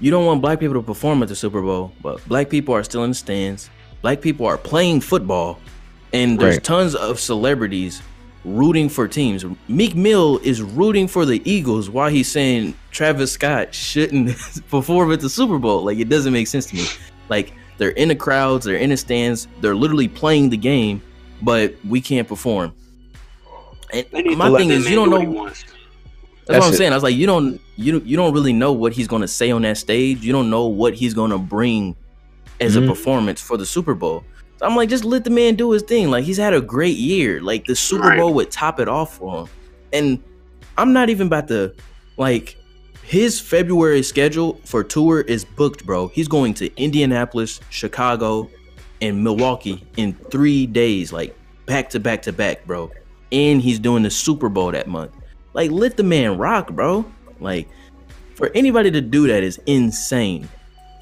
you don't want black people to perform at the Super Bowl but black people are still in the stands black people are playing football and there's Right. tons of celebrities rooting for teams. Meek Mill is rooting for the Eagles while he's saying Travis Scott shouldn't perform at the Super Bowl. Like it doesn't make sense to me. Like they're in the crowds, they're in the stands, they're literally playing the game, but we can't perform. And my thing is, you don't do know. what. That's, what I'm it. saying. I was like, you don't, you don't- you don't really know what he's gonna say on that stage. You don't know what he's gonna bring as Mhm. a performance for the Super Bowl. So I'm like, just let the man do his thing. Like he's had a great year. Like the Super Right. Bowl would top it off for him. And I'm not even about to, like, his February schedule for tour is booked, bro. He's going to Indianapolis, Chicago, and Milwaukee in three days, like back to back to back, bro. And he's doing the Super Bowl that month. Like, let the man rock, bro. Like, for anybody to do that is insane.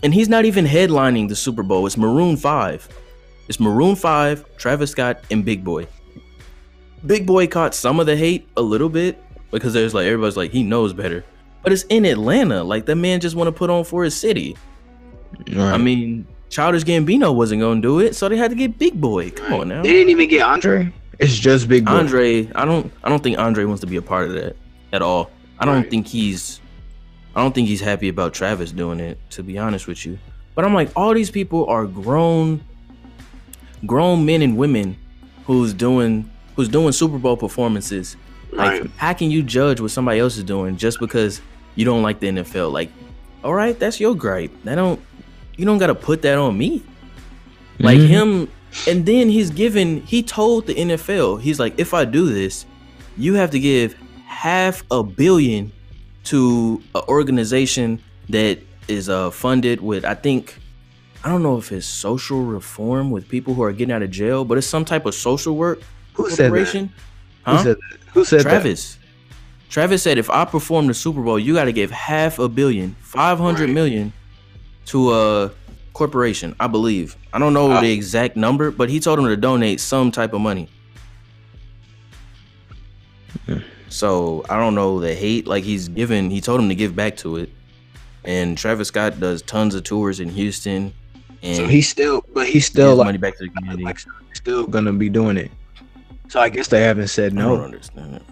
And he's not even headlining the Super Bowl. It's Maroon 5. It's Maroon 5, Travis Scott, and Big Boi. Big Boi caught some of the hate a little bit because there's like everybody's like he knows better. But it's in Atlanta. Like that man just want to put on for his city. I mean, Childish Gambino wasn't gonna do it, so they had to get Big Boi. Come on now. They didn't even get Andre. Andre, it's just Big Boi. Andre, I don't I don't think Andre wants to be a part of that at all. I don't Right. think he's I don't think he's happy about Travis doing it, to be honest with you. But I'm like, all these people are grown grown men and women who's doing who's doing Super Bowl performances. Like, Right. how can you judge what somebody else is doing just because you don't like the NFL? Like, all right, that's your gripe. That don't you don't gotta put that on me. Like Mhm. him, and then he's given. He told the NFL, he's like, if I do this, you have to give half a billion to an organization that is uh funded with, I think, I don't know if it's social reform with people who are getting out of jail, but it's some type of social work Who said that? corporation. Who Huh? said that? Who said that? Travis. Travis said, if I perform the Super Bowl, you got to give half a billion, five hundred Right. million, to a corporation. I believe. I don't know Ah. the exact number, but he told him to donate some type of money. Hmm. So I don't know the hate. Like he's given, he told him to give back to it. And Travis Scott does tons of tours in Houston, and So he's still, but he's still still like, money back to the community. like still gonna be doing it. So I guess they haven't said no. I don't no. understand it.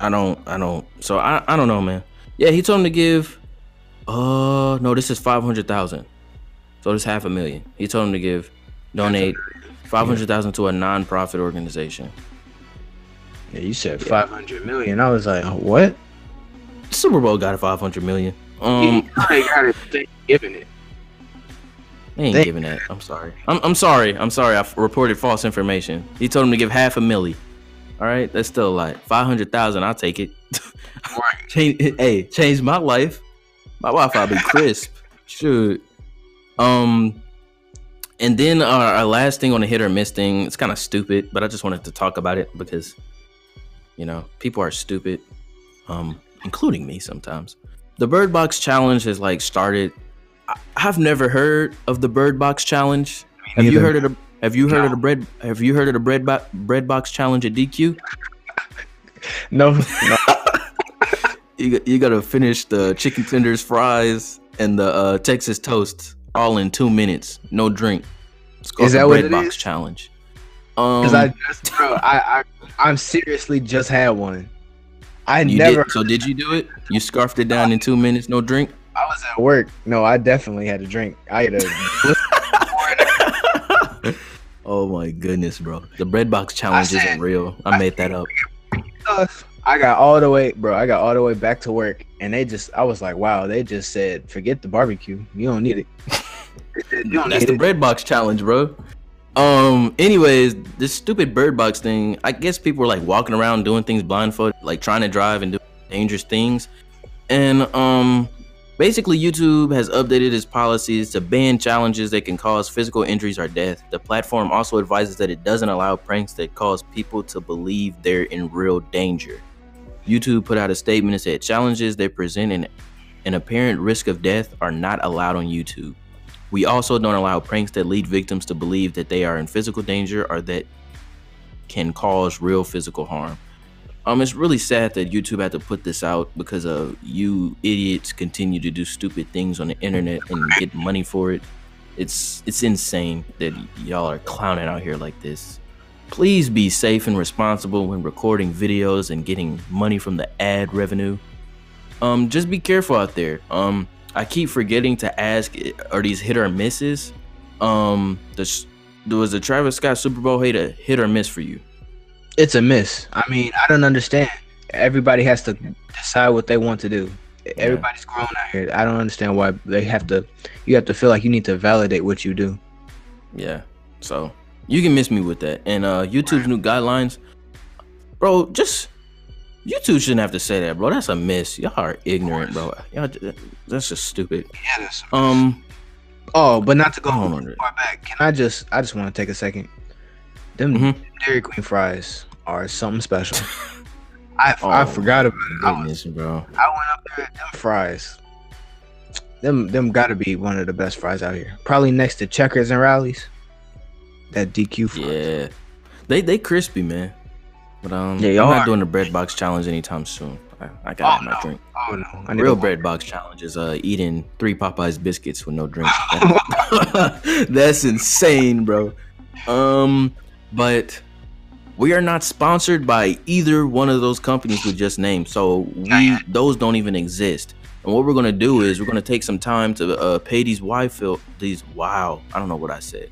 I don't. I don't. So I. I don't know, man. Yeah, he told him to give. Uh, no, this is five hundred thousand. So this half a million. He told him to give, donate five hundred thousand to a non-profit organization. Yeah, you said five hundred million. I was like, what? Super Bowl got a five hundred million. Um, probably got it. They giving it. they ain't They- giving that. I'm sorry. I'm. I'm sorry. I'm sorry. I f- reported false information. He told him to give half a milli. All right, that's still a lot. Five hundred thousand. I'll take it. Right. change hey change my life my wi-fi be crisp shoot um and then our, our last thing on the hit or miss thing, it's kind of stupid, but I just wanted to talk about it because, you know, people are stupid, um, including me sometimes. The Bird Box Challenge has like started. I- I've never heard of the Bird Box Challenge. Have you heard of the Have you heard of the bread Have you heard of the bread bo- bread box challenge at DQ? No, no. You got- you got to finish the chicken tenders, fries, and the uh, Texas toast all in two minutes, no drink. It's called Is the that what bread it box is? challenge. Um, Because I just, bro, I, I, I'm seriously just had one. I never. did, so did you do it? You scarfed it down in two minutes, no drink. I was at work. No, I definitely had a drink. I had a. Oh my goodness, bro! The bread box challenge said- isn't real. I made that up. I got all the way, bro. I got all the way back to work, and they just. I was like, wow. They just said, forget the barbecue. You don't need it. Don't That's need the it. bread box challenge, bro. Um. Anyways, this stupid bird box thing. I guess people were like walking around doing things blindfolded, like trying to drive and do dangerous things. And um, basically, YouTube has updated its policies to ban challenges that can cause physical injuries or death. The platform also advises that it doesn't allow pranks that cause people to believe they're in real danger. YouTube put out a statement and said challenges that present an, an apparent risk of death are not allowed on YouTube. We also don't allow pranks that lead victims to believe that they are in physical danger or that can cause real physical harm. Um, it's really sad that YouTube had to put this out because of you idiots continue to do stupid things on the internet and get money for it. It's it's insane that y'all are clowning out here like this. Please be safe and responsible when recording videos and getting money from the ad revenue. Um, just be careful out there. Um, I keep forgetting to ask: Are these hit or misses? Um, was the Travis Scott Super Bowl hit a hit or miss for you? It's a miss. I mean, I don't understand. Everybody has to decide what they want to do. Everybody's grown out here. I don't understand why they have to. You have to feel like you need to validate what you do. Yeah. So you can miss me with that. And uh YouTube's new guidelines, bro. Just YouTube shouldn't have to say that, bro. That's a miss. Y'all are ignorant, bro. Y'all, that's just stupid. Yeah, that's- Um, Oh, but not to go don't far back. Can I just? I just want to take a second. Them Mhm. Dairy Queen fries are something special. I, Oh, I forgot about it. I, was, bro. I went up there. Them fries. Them them got to be one of the best fries out here. Probably next to Checkers and Rally's. That DQ fries. Yeah, they they crispy, man. But um, Yeah, I'm y'all not are. doing the bread box challenge anytime soon. I, I gotta Oh, have my no. drink. Oh no! I need Real bread box challenge is uh eating three Popeyes biscuits with no drink. That's insane, bro. Um, but we are not sponsored by either one of those companies we just named, so we those don't even exist. And what we're gonna do is we're gonna take some time to uh, pay these Wi-Fi these wow I don't know what I said.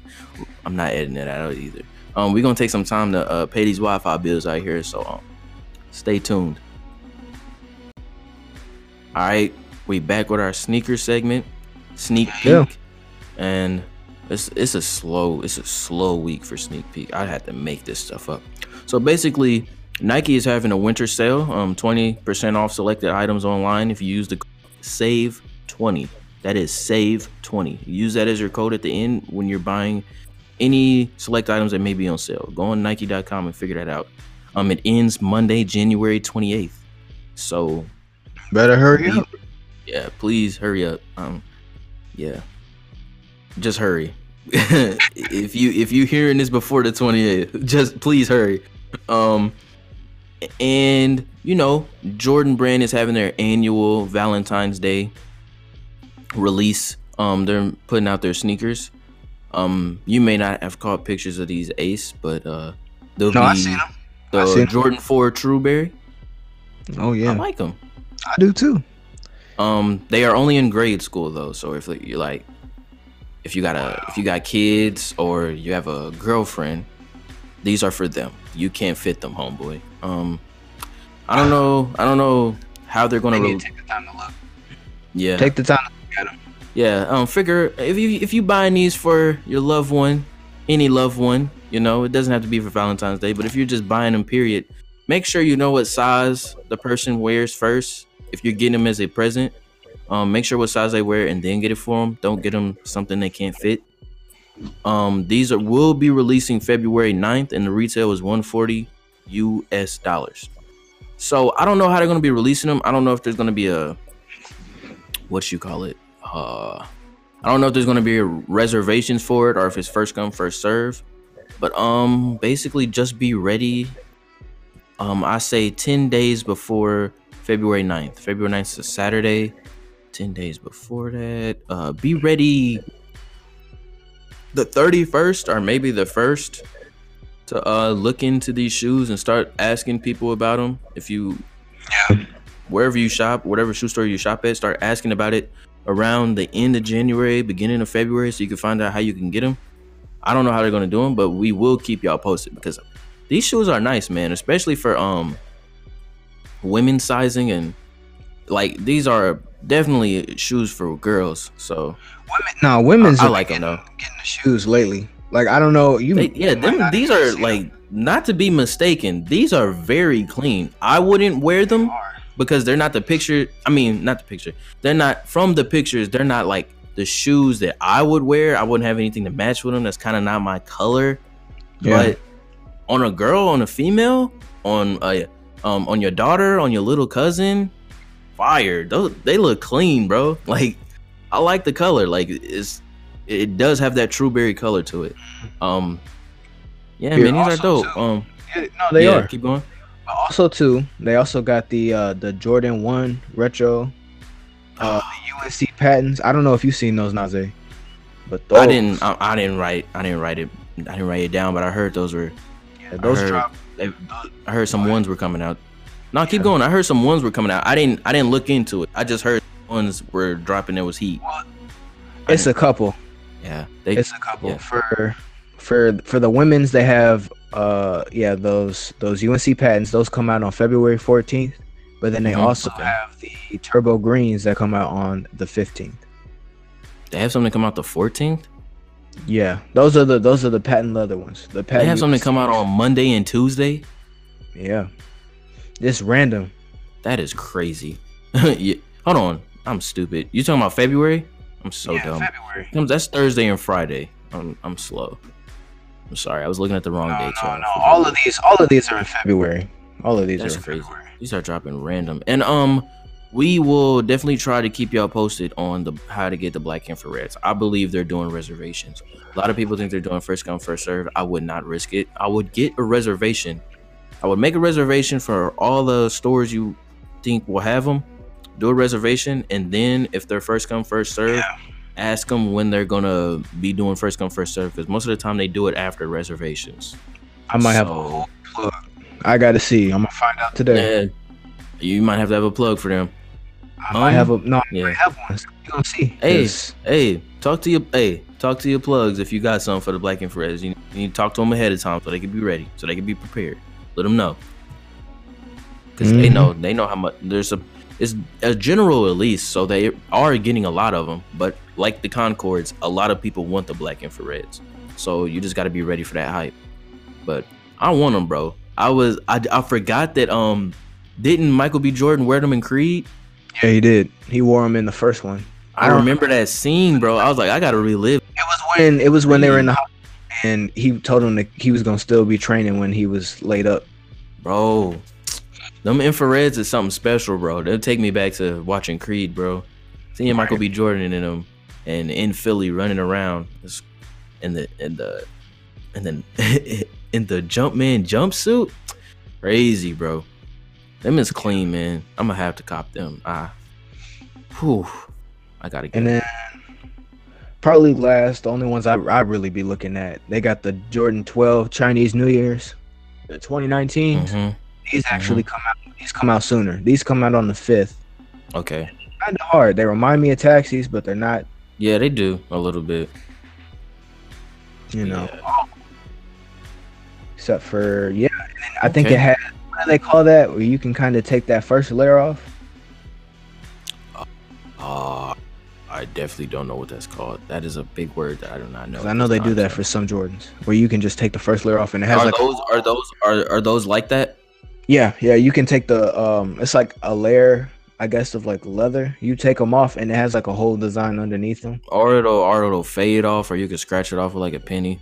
I'm not editing that out either. Um, we're gonna take some time to uh, pay these Wi-Fi bills out here, so um, stay tuned. All right, we back with our sneaker segment, sneak peek, Yeah. and it's it's a slow it's a slow week for sneak peek. I had to make this stuff up. So basically, Nike is having a winter sale, um, twenty percent off selected items online if you use the save twenty. That is save twenty. Use that as your code at the end when you're buying any select items that may be on sale. Go on Nike.com and figure that out. Um, it ends Monday, January twenty eighth. So Better hurry up. yeah, please hurry up. Um, yeah, just hurry. if you if you hearing this before the 28th, just please hurry. Um, and you know, Jordan Brand is having their annual Valentine's Day release. Um, they're putting out their sneakers. Um, you may not have caught pictures of these Ace, but uh, they'll No, be I seen them. I the seen 'em. Jordan 4 Trueberry. Oh yeah. I like them. I do too. Um, they are only in grade school though. So if like, you like, if you got a, if you got kids or you have a girlfriend, these are for them. You can't fit them, homeboy. Um, I don't know. I don't know how they're gonna. They Re- to take the time to look. yeah, Take the time to look at them. yeah. Um, figure if you if you buying these for your loved one, any loved one, you know, it doesn't have to be for Valentine's Day, but if you're just buying them, period, make sure you know what size the person wears first. If you're getting them as a present, um, make sure what size they wear and then get it for them. Don't get them something they can't fit. Um, these are will be releasing February 9th, and the retail is 140 US dollars. So I don't know how they're gonna be releasing them. I don't know if there's gonna be a what you call it. Uh, I don't know if there's gonna be reservations for it or if it's first come first serve. But um, basically just be ready. Um, I say 10 days before February 9th. February 9th is a Saturday. 10 days before that. Uh, be ready the 31st or maybe the 1st to uh look into these shoes and start asking people about them. If you wherever you shop, whatever shoe store you shop at, start asking about it around the end of January, beginning of February, so you can find out how you can get them. I don't know how they're gonna do them, but we will keep y'all posted because these shoes are nice, man, especially for um women sizing and like these are definitely shoes for girls. So Women, no, women's I, I like them though. getting the shoes lately. Like I don't know, you. They, yeah, them, these are like not to be mistaken. These are very clean. I wouldn't wear them them. because they're not the picture. I mean, not the picture. They're not from the pictures. They're not like the shoes that I would wear. I wouldn't have anything to match with them. That's kind of not my color. Yeah. But on a girl, on a female, on a um on your daughter, on your little cousin, fire. Those they look clean, bro. Like I like the color. Like it's it does have that true berry color to it. Um yeah, Here, man, these are dope. too, Um Yeah, no, they yeah, are. keep going. But also too, they also got the uh the Jordan One retro, uh the UNC patents. I don't know if you've seen those, Naze. But those, I didn't I, I didn't write I didn't write it I didn't write it down, but I heard those were Yeah, those heard- drop. they, I heard some ones were coming out. No, keep going. I heard some ones were coming out. I didn't I didn't look into it. I just heard ones were dropping there was heat. It's a couple. Yeah. They It's a couple yeah. for for for the women's. They have uh yeah those those UNC patents. Those come out on February 14th. But then they Mhm, also okay. have the turbo greens that come out on the 15th. they have something to come out the 14th. Yeah, those are the those are the patent leather ones. The They patent have something to come out on Monday and Tuesday. Yeah, just random. That is crazy. yeah. Hold on. I'm stupid. You talking about February? I'm so yeah, dumb. February. That's Thursday and Friday. I'm I'm slow. I'm sorry. I was looking at the wrong No, dates. no, y'all. no. All of these, all of these are in February. All of these That's are in crazy. February. These are dropping random. And um we will definitely try to keep y'all posted on the how to get the black infrareds. I believe they're doing reservations. A lot of people think they're doing first come first serve. I would not risk it. I would get a reservation. I would make a reservation for all the stores you think will have them. Do a reservation and then if they're first come first serve, Yeah. ask them when they're gonna be doing first come first serve because most of the time they do it after reservations. I might have a So- whole plug. I gotta see. I'm gonna find out today. Yeah, you might have to have a plug for them. I might um, have a no. I yeah. have one. So you gonna see? Hey, 'Cause hey, talk to your hey, talk to your plugs if you got something for the black infrareds. You, you need to talk to them ahead of time so they can be ready, so they can be prepared. Let them know, because they Mhm. know they know how much there's a it's a general release, so they are getting a lot of them. But like the Concords, a lot of people want the black infrareds, so you just got to be ready for that hype. But I want them, bro. I was I, I forgot that um didn't Michael B. Jordan wear them in Creed? yeah, he did. He wore them in the first one. I remember that scene, bro. I was like, I gotta relive. It was when it was when they were in the hospital, and he told him that he was gonna still be training when he was laid up. Bro, them infrareds is something special, bro. They'll take me back to watching Creed, bro. Seeing Michael B. Jordan in them and in Philly running around in the in the and then in the Jumpman jumpsuit. Crazy, bro. Them is clean, man. I'm gonna have to cop them. Ah, whew. I gotta get. And then probably last, the only ones I I really be looking at, they got the Jordan 12 Chinese New Year's, the 2019. Mhm. These actually come out. These come out sooner. These come out on the fifth. Okay. Kind of hard. They remind me of taxis, but they're not. Yeah, they do a little bit. You know, Yeah. except for yeah. I think it had. What do they call that? Where you can kind of take that first layer off. Uh, I definitely don't know what that's called. That is a big word that I do not know. I know they do that for some Jordans, where you can just take the first layer off, and it has Are like those are those are are those like that? yeah, yeah. You can take the um. It's like a layer I guess of like leather. You take them off and it has like a whole design underneath them. Or it'll or it'll fade off, or you can scratch it off with like a penny.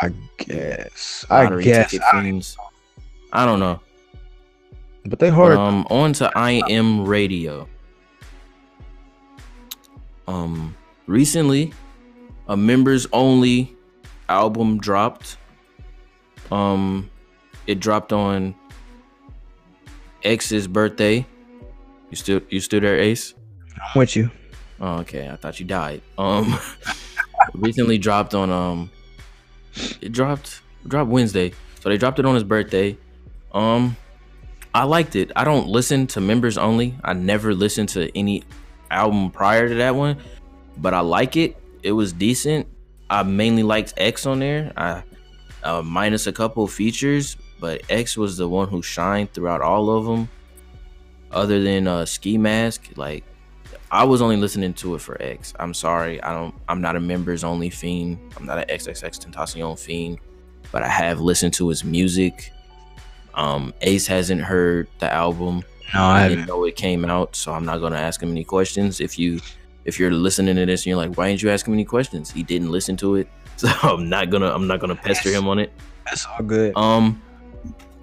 I guess. I guess. I- fiends. I don't know. but they hard. um, on to I am radio. Um, recently, a members only album dropped. Um, it dropped on X's birthday. You still you still there, Ace? I'm with you. Oh, okay. I thought you died. Um, recently dropped on um, it dropped dropped Wednesday, so they dropped it on his birthday. Um, I liked it. I don't listen to members only. I never listen to any album prior to that one, but I like it. It was decent. I mainly liked X on there. I uh, minus a couple features, but X was the one who shined throughout all of them. Other than uh, Ski Mask, like I was only listening to it for X. I'm sorry. I don't I'm not a members only fiend. I'm not an XXXTentacion fiend, but I have listened to his music. Um Ace hasn't heard the album. No, I I didn't haven't. know it came out, so I'm not gonna ask him any questions. If you if you're listening to this and you're like, why didn't you ask him any questions? He didn't listen to it. So I'm not gonna I'm not gonna pester him on it. That's all good. Um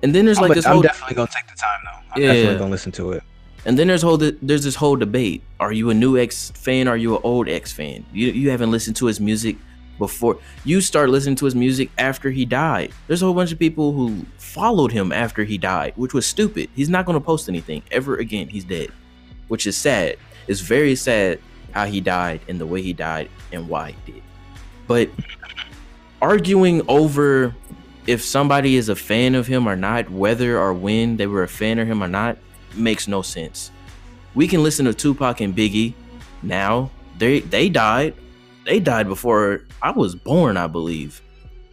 and then there's I'm, like this I'm whole definitely gonna take the time though. I'm Yeah. definitely gonna listen to it. And then there's whole there's this whole debate. Are you a new X fan? Are you an old X fan? You you haven't listened to his music before. You start listening to his music after he died. There's a whole bunch of people who followed him after he died, which was stupid. He's not gonna post anything ever again. He's dead, which is sad. It's very sad how he died and the way he died and why he did. But arguing over if somebody is a fan of him or not, whether or when they were a fan of him or not, makes no sense. We can listen to Tupac and Biggie now. They they died. They died before I was born, I believe.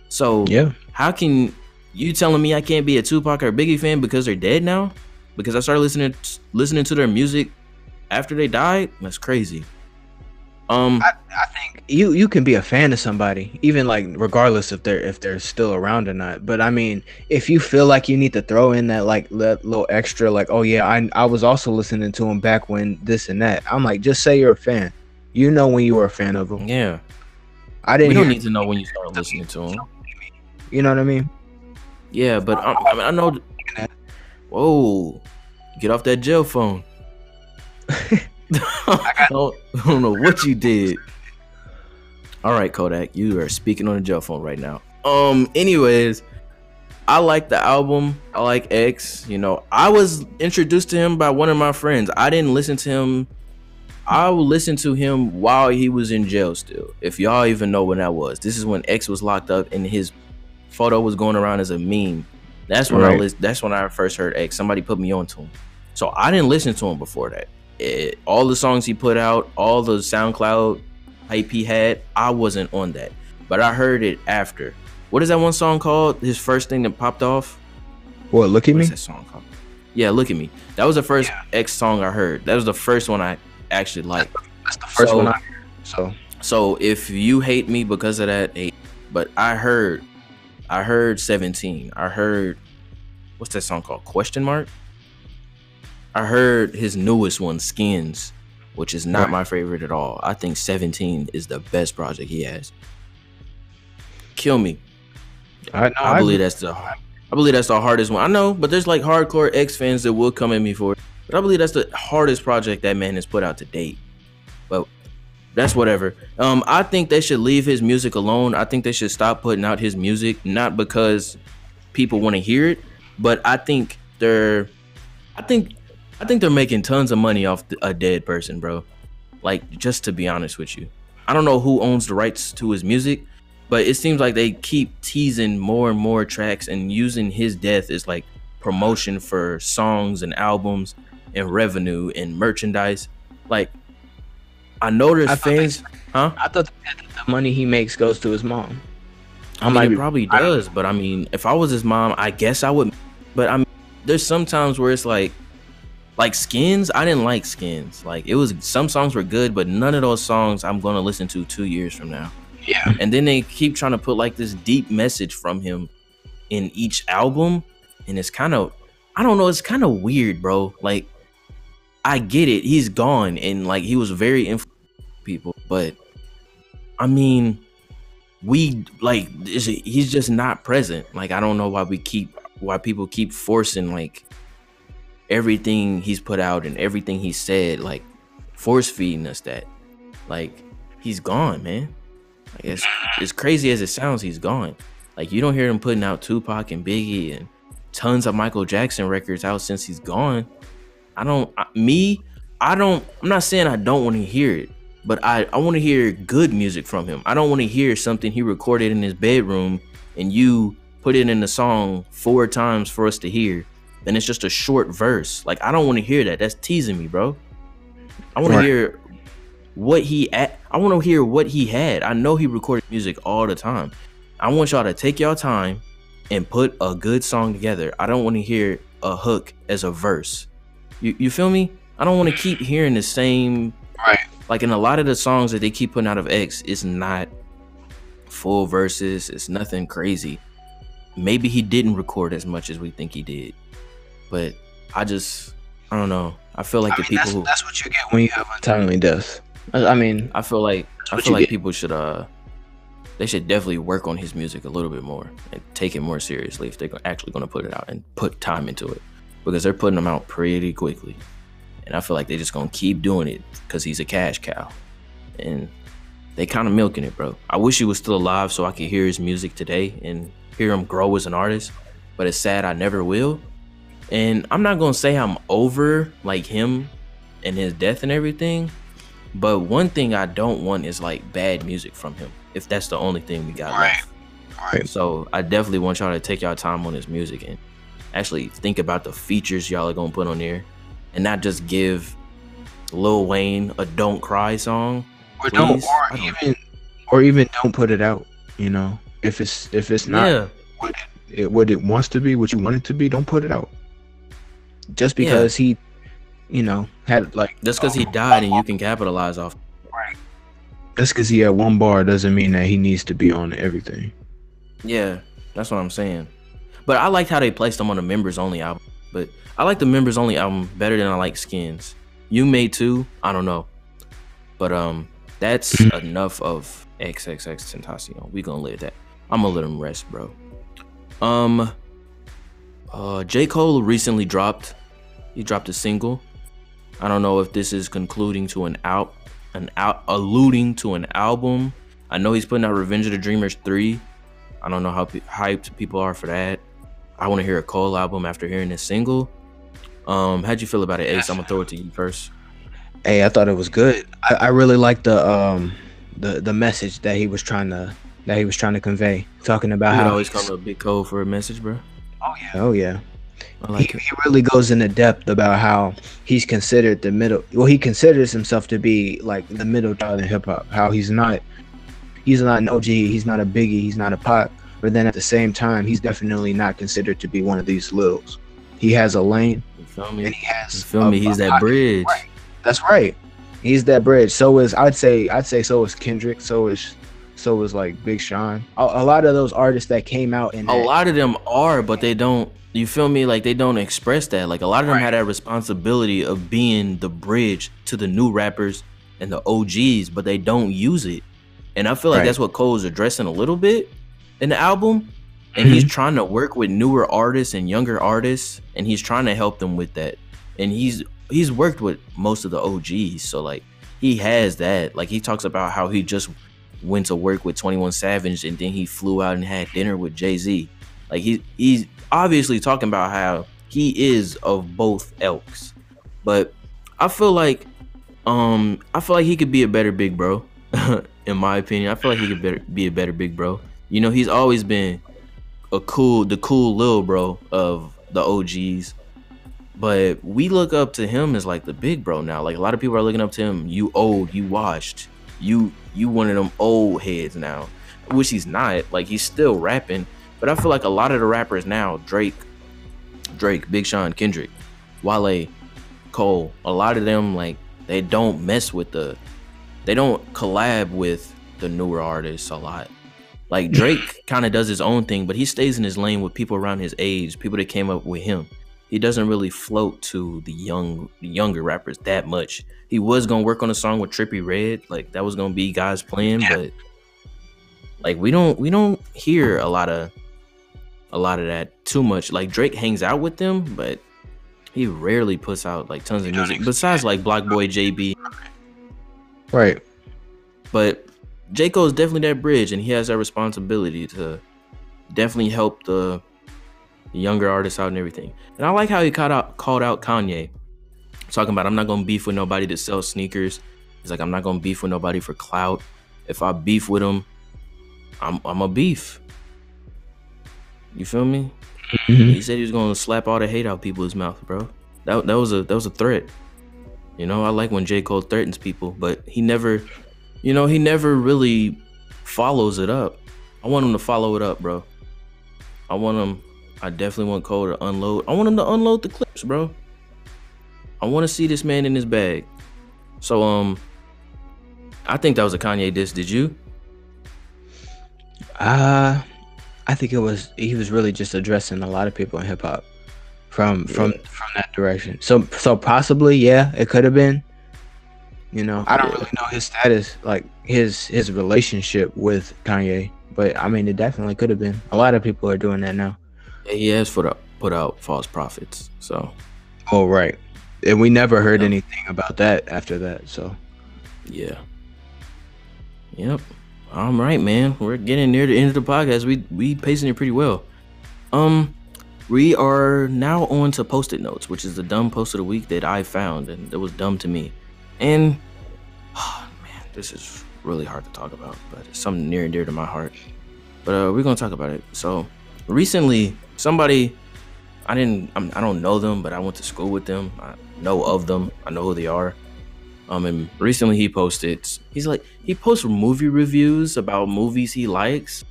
So Yeah. how can you telling me I can't be a Tupac or Biggie fan because they're dead now? Because I started listening listening to their music after they died? That's crazy. Um I, I think you you can be a fan of somebody, even like regardless if they're if they're still around or not. But I mean, if you feel like you need to throw in that like that little extra, like, oh yeah, I I was also listening to him back when this and that. I'm like, just say you're a fan. You know when you were a fan of them. yeah. I We didn't. don't need to know when you start listening to him. you know what I mean? Yeah, but I, I, mean, I know. Whoa, get off that jail phone. I, don't, I don't know what you did. All right, Kodak, you are speaking on the jail phone right now. Um. Anyways, I like the album. I like X. You know, I was introduced to him by one of my friends. I didn't listen to him. I listened to him while he was in jail still. If y'all even know when that was. This is when X was locked up and his photo was going around as a meme. That's when I Right. lis- that's when I first heard X. Somebody put me on to him. So I didn't listen to him before that. It, all the songs he put out, all the SoundCloud hype he had, I wasn't on that. But I heard it after. What is that one song called? His first thing that popped off? What? Look at What me. is that song called? Yeah, look at me. That was the first Yeah. X song I heard. That was the first one I actually like. That's the First So- one. I, so So if you hate me because of that, hate. But I heard, I heard 17. I heard, what's that song called? Question mark. I heard his newest one, Skins, which is not Right. my favorite at all. I think 17 is the best project he has. Kill me. I, no, I believe that's the I believe that's the hardest one. I know, but there's like hardcore X fans that will come at me for it. But I believe that's the hardest project that man has put out to date. But that's whatever. Um, I think they should leave his music alone. I think they should stop putting out his music, not because people want to hear it, but I think they're I think I think they're making tons of money off a dead person, bro. Like just to be honest with you. I don't know who owns the rights to his music, but it seems like they keep teasing more and more tracks and using his death as like promotion for songs and albums and revenue and merchandise. Like, I know there's I fans, huh? I thought the money he makes goes to his mom. I might mean, be- probably I does, but I mean, if I was his mom, I guess I would. But I mean, there's sometimes where it's like, like skins. I didn't like skins. Like it was some songs were good, but none of those songs I'm gonna listen to two years from now. Yeah. And then they keep trying to put like this deep message from him in each album, and it's kind of, I don't know, it's kind of weird, bro. Like, I get it. He's gone, and like he was very influential people, but I mean, we like he's just not present. Like I don't know why we keep why people keep forcing like everything he's put out and everything he said, like force feeding us that. Like he's gone, man. Like it's as crazy as it sounds, he's gone. Like you don't hear him putting out Tupac and Biggie and tons of Michael Jackson records out since he's gone. I don't I, me, I don't I'm not saying I don't want to hear it, but I I want to hear good music from him. I don't want to hear something he recorded in his bedroom and you put it in the song four times for us to hear. Then it's just a short verse. Like I don't want to hear that. That's teasing me, bro. I want Right. to hear what he at, I want to hear what he had. I know he recorded music all the time. I want y'all to take y'all time and put a good song together. I don't want to hear a hook as a verse. You you feel me? I don't want to keep hearing the same Right. like in a lot of the songs that they keep putting out of X, it's not full verses, it's nothing crazy. Maybe he didn't record as much as we think he did. But I just I don't know. I feel like I the mean, people that's, who that's what you get when you have untimely deaths. I, I mean, I feel like I feel like get. people should uh they should definitely work on his music a little bit more and take it more seriously if they're actually going to put it out and put time into it because they're putting them out pretty quickly and I feel like they're just going to keep doing it because he's a cash cow and they kind of milking it, bro. I wish he was still alive so I could hear his music today and hear him grow as an artist, but it's sad I never will. And I'm not gonna say I'm over like him and his death and everything, but one thing I don't want is like bad music from him. If that's the only thing we got Right. left. Right. So I definitely want y'all to take y'all time on his music and actually think about the features y'all are gonna put on there, and not just give Lil Wayne a "Don't Cry" song. or don't, or don't- even, or even don't put it out. You know, if it's if it's not yeah, what it, what it wants to be, what you want it to be, don't put it out. Just Yeah. because he, you know, had like just because he um, died and you can capitalize off. just because he had one bar doesn't mean that he needs to be on everything. Yeah, that's what I'm saying. But I liked how they placed them on the members only album. But I like the members only album better than I like Skins. You may too. I don't know. But um, that's enough of XXXTentacion. We gonna let that. I'm gonna let him rest, bro. Um, uh, J Cole recently dropped. He dropped a single. I don't know if this is concluding to an out, an out, alluding to an album. I know he's putting out Revenge of the Dreamers three. I don't know how pe- hyped people are for that. I want to hear a Cole album after hearing this single. Um, how'd you feel about it, Ace? I'm gonna throw it to you first. Hey, I thought it was good. I, I really liked the um the the message that he was trying to that he was trying to convey, talking about You how always come to Big Cole for a message, bro. Oh yeah, oh yeah. I he, like it. he really goes into depth about how he's considered the middle. Well, he considers himself to be like the middle child in hip hop. How he's not, he's not an OG. He's not a Biggie. He's not a Pac. But then at the same time, he's definitely not considered to be one of these littles. He has a lane, You feel and me? he has. You feel a- me? He's a that pocket. bridge. Right. That's right. He's that bridge. So is I'd say I'd say so is Kendrick. So is so is like Big Sean. A, a lot of those artists that came out in A lot of them are, but they don't. You feel me? Like they don't express that. Like a lot of them Right. had that responsibility of being the bridge to the new rappers and the OGs, but they don't use it. And I feel like Right. that's what Cole's addressing a little bit in the album. And he's trying to work with newer artists and younger artists, and he's trying to help them with that. And he's he's worked with most of the OGs, so like he has that. Like he talks about how he just went to work with 21 Savage and then he flew out and had dinner with Jay-Z. Like he he's obviously talking about how he is of both elks. But I feel like um I feel like he could be a better big bro. in my opinion. I feel like he could better, be a better big bro. You know, he's always been a cool the cool little bro of the OGs. But we look up to him as like the big bro now. Like a lot of people are looking up to him. You old, you washed. You you one of them old heads now. Which he's not. Like he's still rapping. But I feel like a lot of the rappers now, Drake, Drake, Big Sean, Kendrick, Wale, Cole, a lot of them like they don't mess with the they don't collab with the newer artists a lot. Like Drake kind of does his own thing, but he stays in his lane with people around his age, people that came up with him. he doesn't really float to the young younger rappers that much. He was gonna work on a song with Trippie Redd, like that was gonna be guys playing, Yeah. but like we don't we don't hear a lot of a lot of that too much. Like Drake hangs out with them, but he rarely puts out like tons of music besides like Block Boy JB. Right. But J. Cole is definitely that bridge, and he has that responsibility to definitely help the younger artists out and everything. And I like how he called out called out Kanye, talking about I'm not gonna beef with nobody that sells sneakers. He's like I'm not gonna beef with nobody for clout. If I beef with him, I'm I'm a beef. You feel me? Mhm. He said he was gonna slap all the hate out people's mouth, bro. That that was a that was a threat. You know, I like when J. Cole threatens people, but he never you know, he never really follows it up. I want him to follow it up, bro. I want him I definitely want Cole to unload. I want him to unload the clips, bro. I want to see this man in his bag. So um I think that was a Kanye diss, did you? Uh I think it was he was really just addressing a lot of people in hip hop from from from that direction. So so possibly, yeah, it could have been. You know, I don't really know his status, like his his relationship with Kanye, but I mean, it definitely could have been. A lot of people are doing that now. Yeah, he has put up put out false prophets. So Oh, right. And we never heard Yeah. anything about that after that. So Yeah. Yep. All right, man. We're getting near the end of the podcast. We we pacing it pretty well. Um, we are now on to post-it notes, which is the dumb post of the week that I found, and it was dumb to me. And oh, man, this is really hard to talk about, but it's something near and dear to my heart. But uh, we're gonna talk about it. So recently, somebody I didn't I'm, I don't know them, but I went to school with them. I know of them. I know who they are. Um, and recently he posted, he's like, he posts movie reviews about movies he likes,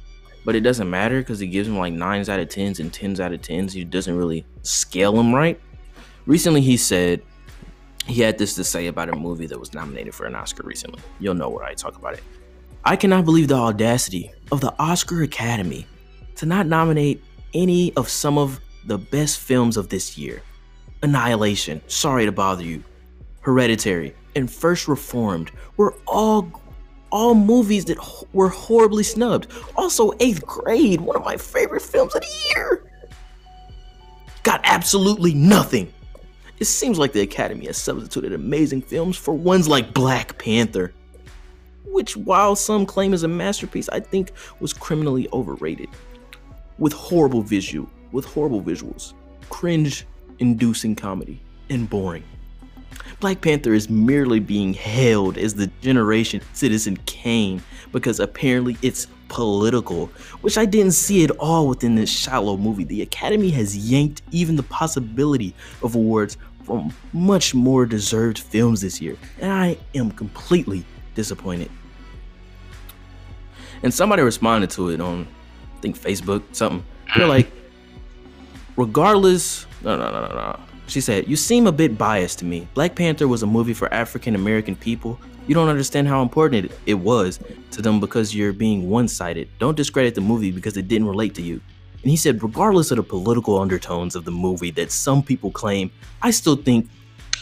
but it doesn't matter because he gives them like nines out of tens and tens out of tens. He doesn't really scale them right. Recently he said he had this to say about a movie that was nominated for an Oscar recently. You'll know where I talk about it. I cannot believe the audacity of the Oscar Academy to not nominate any of some of the best films of this year. Annihilation, Sorry to Bother You, Hereditary, and First Reformed were all all movies that were horribly snubbed. Also, Eighth Grade, one of my favorite films of the year, got absolutely nothing. It seems like the Academy has substituted amazing films for ones like Black Panther, which, while some claim is a masterpiece, I think was criminally overrated, with horrible visual, with horrible visuals, cringe-inducing comedy, and boring. Black Panther is merely being hailed as the generation Citizen Kane because apparently it's political, which I didn't see at all within this shallow movie. The Academy has yanked even the possibility of awards from much more deserved films this year, and I am completely disappointed. And somebody responded to it on, I think Facebook, something. They're mm. like, regardless, no, no, no, no, no. She said, You seem a bit biased to me. Black Panther was a movie for African American people. You don't understand how important it, it was to them because you're being one sided. Don't discredit the movie because it didn't relate to you. And he said, Regardless of the political undertones of the movie that some people claim, I still think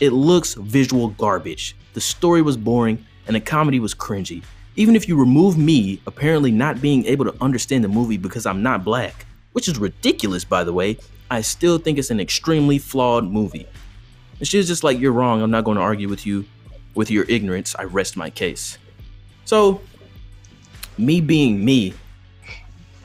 it looks visual garbage. The story was boring and the comedy was cringy. Even if you remove me apparently not being able to understand the movie because I'm not black, which is ridiculous by the way, I still think it's an extremely flawed movie. And she was just like, You're wrong. I'm not going to argue with you with your ignorance. I rest my case. So, me being me,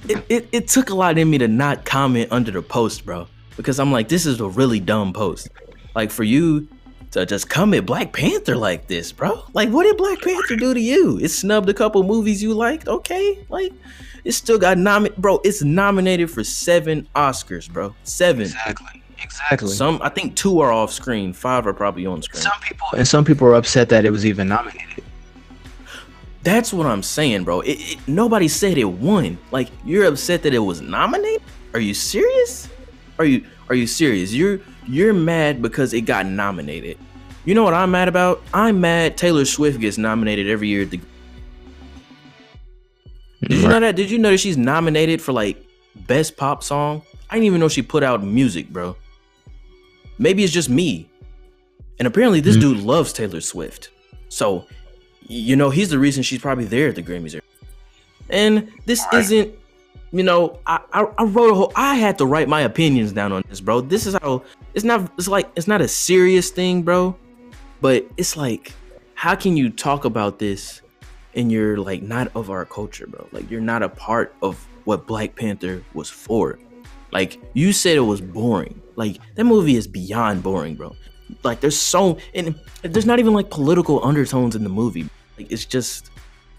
it, it, it took a lot in me to not comment under the post, bro. Because I'm like, this is a really dumb post. Like, for you to just comment Black Panther like this, bro. Like, what did Black Panther do to you? It snubbed a couple movies you liked, okay? Like, it still got nominated, bro. It's nominated for seven Oscars, bro. Seven. exactly, exactly. Some, I think two are off screen. Five are probably on screen. some people and some people are upset that it was even nominated. That's what I'm saying, bro. It, it, nobody said it won. Like, you're upset that it was nominated? Are you serious? Are you are you serious? You're you're mad because it got nominated. You know what I'm mad about? I'm mad Taylor Swift gets nominated every year at the Did you know that? Did you know that she's nominated for like best pop song? I didn't even know she put out music, bro. maybe it's just me. And apparently this Mhm. dude loves Taylor Swift. So, you know, he's the reason she's probably there at the Grammys. And this Right. isn't, you know, I, I I wrote a whole I had to write my opinions down on this, bro. This is how it's not it's like it's not a serious thing, bro. But it's like, how can you talk about this and you're like not of our culture, bro? Like you're not a part of what Black Panther was for. Like you said it was boring. Like that movie is beyond boring, bro. Like there's so and there's not even like political undertones in the movie. Like it's just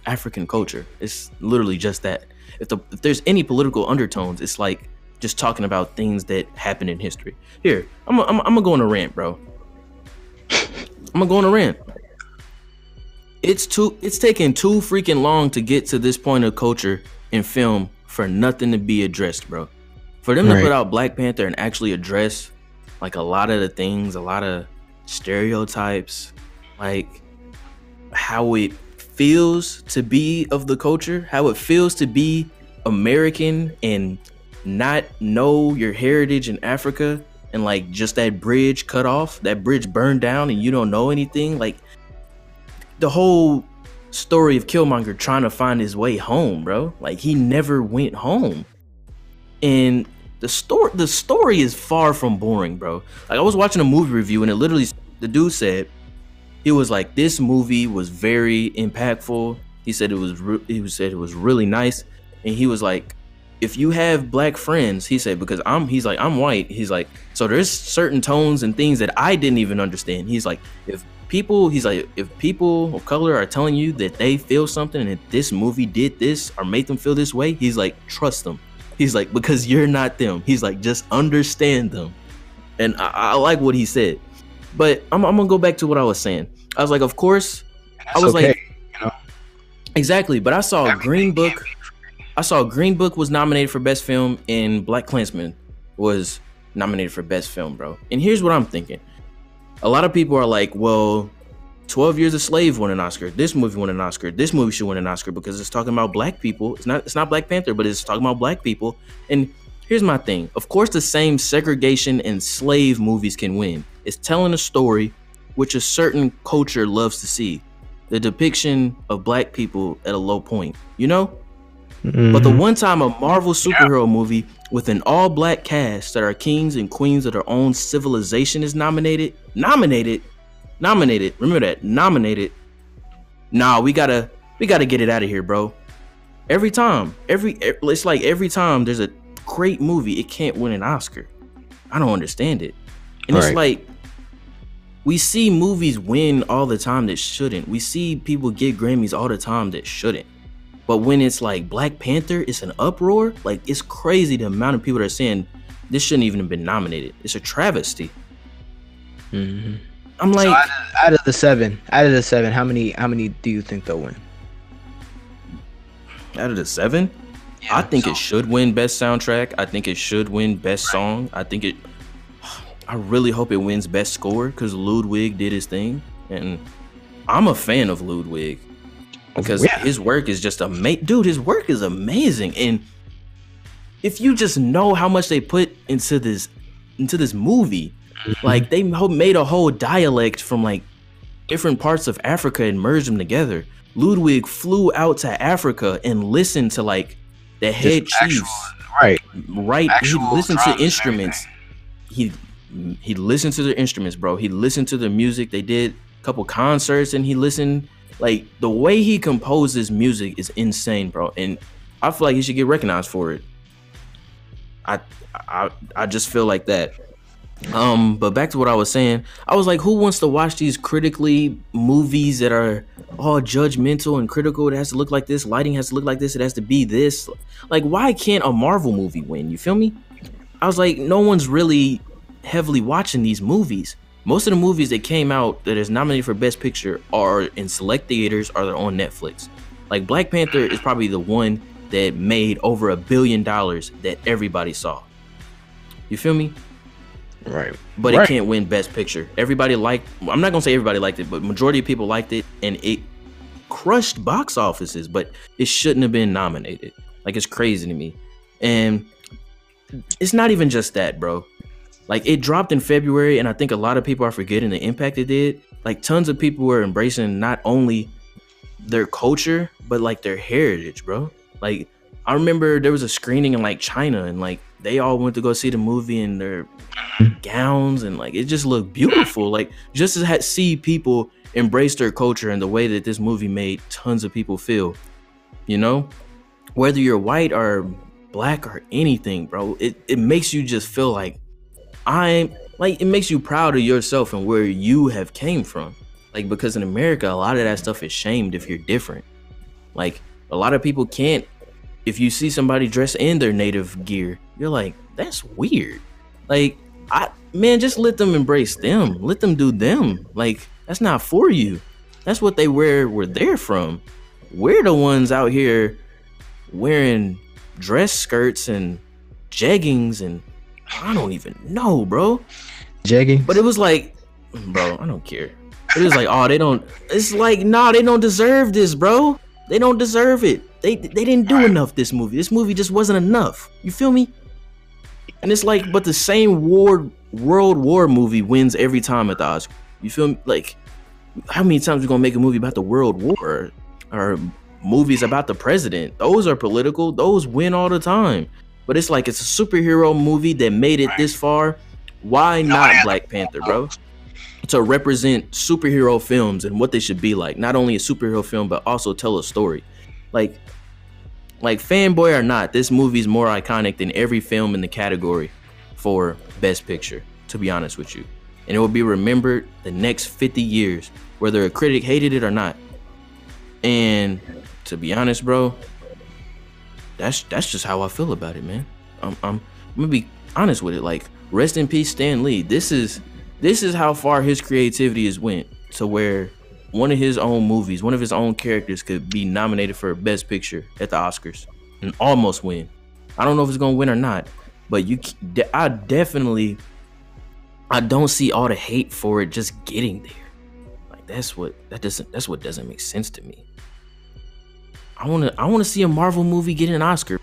African culture. It's literally just that. If the if there's any political undertones, it's like just talking about things that happened in history. Here, I'm i I'm, i I'm gonna go on a rant, bro. I'm gonna go on a rant. It's too it's taking too freaking long to get to this point of culture in film for nothing to be addressed, bro. For them to put out Black Panther and actually address like a lot of the things, a lot of stereotypes, like how it feels to be of the culture, how it feels to be American and not know your heritage in Africa and like just that bridge cut off, that bridge burned down and you don't know anything. Like the whole story of Killmonger trying to find his way home, bro. Like he never went home. And the story the story is far from boring, bro. Like I was watching a movie review and it literally the dude said he was like this movie was very impactful. He said it was re- he said it was really nice and he was like if you have black friends, he said because I'm he's like I'm white. He's like so there's certain tones and things that I didn't even understand. He's like if people he's like if people of color are telling you that they feel something and this movie did this or made them feel this way, he's like trust them. He's like because you're not them. He's like just understand them. And I, I like what he said. But I'm, I'm gonna go back to what I was saying. I was like, of course, I was okay. like, exactly. But I saw Green Book. I saw Green Book was nominated for Best Film, and Black Klansman was nominated for Best Film, bro. And here's what I'm thinking: a lot of people are like, well, 12 Years a Slave won an Oscar. This movie won an Oscar. This movie should win an Oscar because it's talking about black people. It's not. It's not Black Panther, but it's talking about black people. And here's my thing: of course, the same segregation and slave movies can win. It's telling a story which a certain culture loves to see. The depiction of black people at a low point. You know. But the Mhm. one time a Marvel superhero movie with an all black cast that are kings and queens of their own civilization is nominated, nominated, nominated. Remember that, nominated. Nah, we gotta, we gotta get it out of here, bro. Every time, every, it's like every time there's a great movie, it can't win an Oscar. I don't understand it, and it's Right. like we see movies win all the time that shouldn't. We see people get Grammys all the time that shouldn't. But when it's like Black Panther, it's an uproar. Like it's crazy the amount of people that are saying this shouldn't even have been nominated. It's a travesty. Mhm. I'm So like, out, of, out of the seven, out of the seven, how many how many do you think they'll win? out of the seven, Yeah, I think so- it should win best soundtrack. I think it should win best song. I think it. I really hope it wins best score because Ludwig did his thing, and I'm a fan of Ludwig because Yeah. his work is just amazing. Dude, his work is amazing, and if you just know how much they put into this into this movie, like they made a whole dialect from like different parts of Africa and merged them together. Ludwig flew out to Africa and listened to like the head chiefs Right. right he actual listened to instruments he he listened to the instruments bro. He listened to the music. They did a couple concerts and he listened. Like the way he composes music is insane bro. And i feel like he should get recognized for it. I i i just feel like that. Um but back to what i was saying i was like who wants to watch these critically movies that are all judgmental and critical? It has to look like this. Lighting has to look like this. It has to be this. Like why can't a marvel movie win? You feel me? I was like no one's really heavily watching these movies. Most of the movies that came out that is nominated for best picture are in select theaters or they're on netflix. Like black panther is probably the one that made over a billion dollars that everybody saw. You feel me? Right. but Right. it can't win best picture. Everybody liked i'm not gonna say everybody liked it but majority of people liked it and it crushed box offices but it shouldn't have been nominated. Like it's crazy to me. And it's not even just that bro Like it dropped in February, and I think a lot of people are forgetting the impact it did. Like tons of people were embracing not only their culture, but like their heritage, bro. Like I remember there was a screening in like China, and like they all went to go see the movie in their gowns, and like it just looked beautiful. Like just to see people embrace their culture and the way that this movie made tons of people feel, you know, whether you're white or black or anything, bro, it, it makes you just feel like I'm like it makes you proud of yourself and where you have came from. Like because in America, a lot of that stuff is shamed if you're different. Like a lot of people can't if you see somebody dressed in their native gear, you're like, that's weird. Like I man, just let them embrace them. Let them do them. Like that's not for you. That's what they wear where they're from. We're the ones out here wearing dress skirts and jeggings and I don't even know, bro. Jegging. But it was like, bro, I don't care. It was like, oh, they don't. It's like, nah, they don't deserve this, bro. They don't deserve it. They they didn't do enough. This movie. This movie just wasn't enough. You feel me? And it's like, but the same war World War movie wins every time at the Oscar. You feel me? Like, how many times we gonna make a movie about the World War or movies about the president? Those are political. Those win all the time. But it's like it's a superhero movie that made it this far. Why not Black Panther, bro? To represent superhero films and what they should be like. Not only a superhero film, but also tell a story. Like, like fanboy or not, this movie's more iconic than every film in the category for Best Picture. To be honest with you, and it will be remembered the next 50 years, whether a critic hated it or not. And to be honest, bro, that's that's just how I feel about it, man. I'm I'm, I'm gonna be honest with it. Like, rest in peace, Stan Lee. This is this is how far his creativity has went to where one of his own movies, one of his own characters could be nominated for Best Picture at the Oscars and almost win. I don't know if it's gonna win or not, but you, I definitely, I don't see all the hate for it just getting there. Like that's what that doesn't that's what doesn't make sense to me. I want to I want to see a Marvel movie get an Oscar.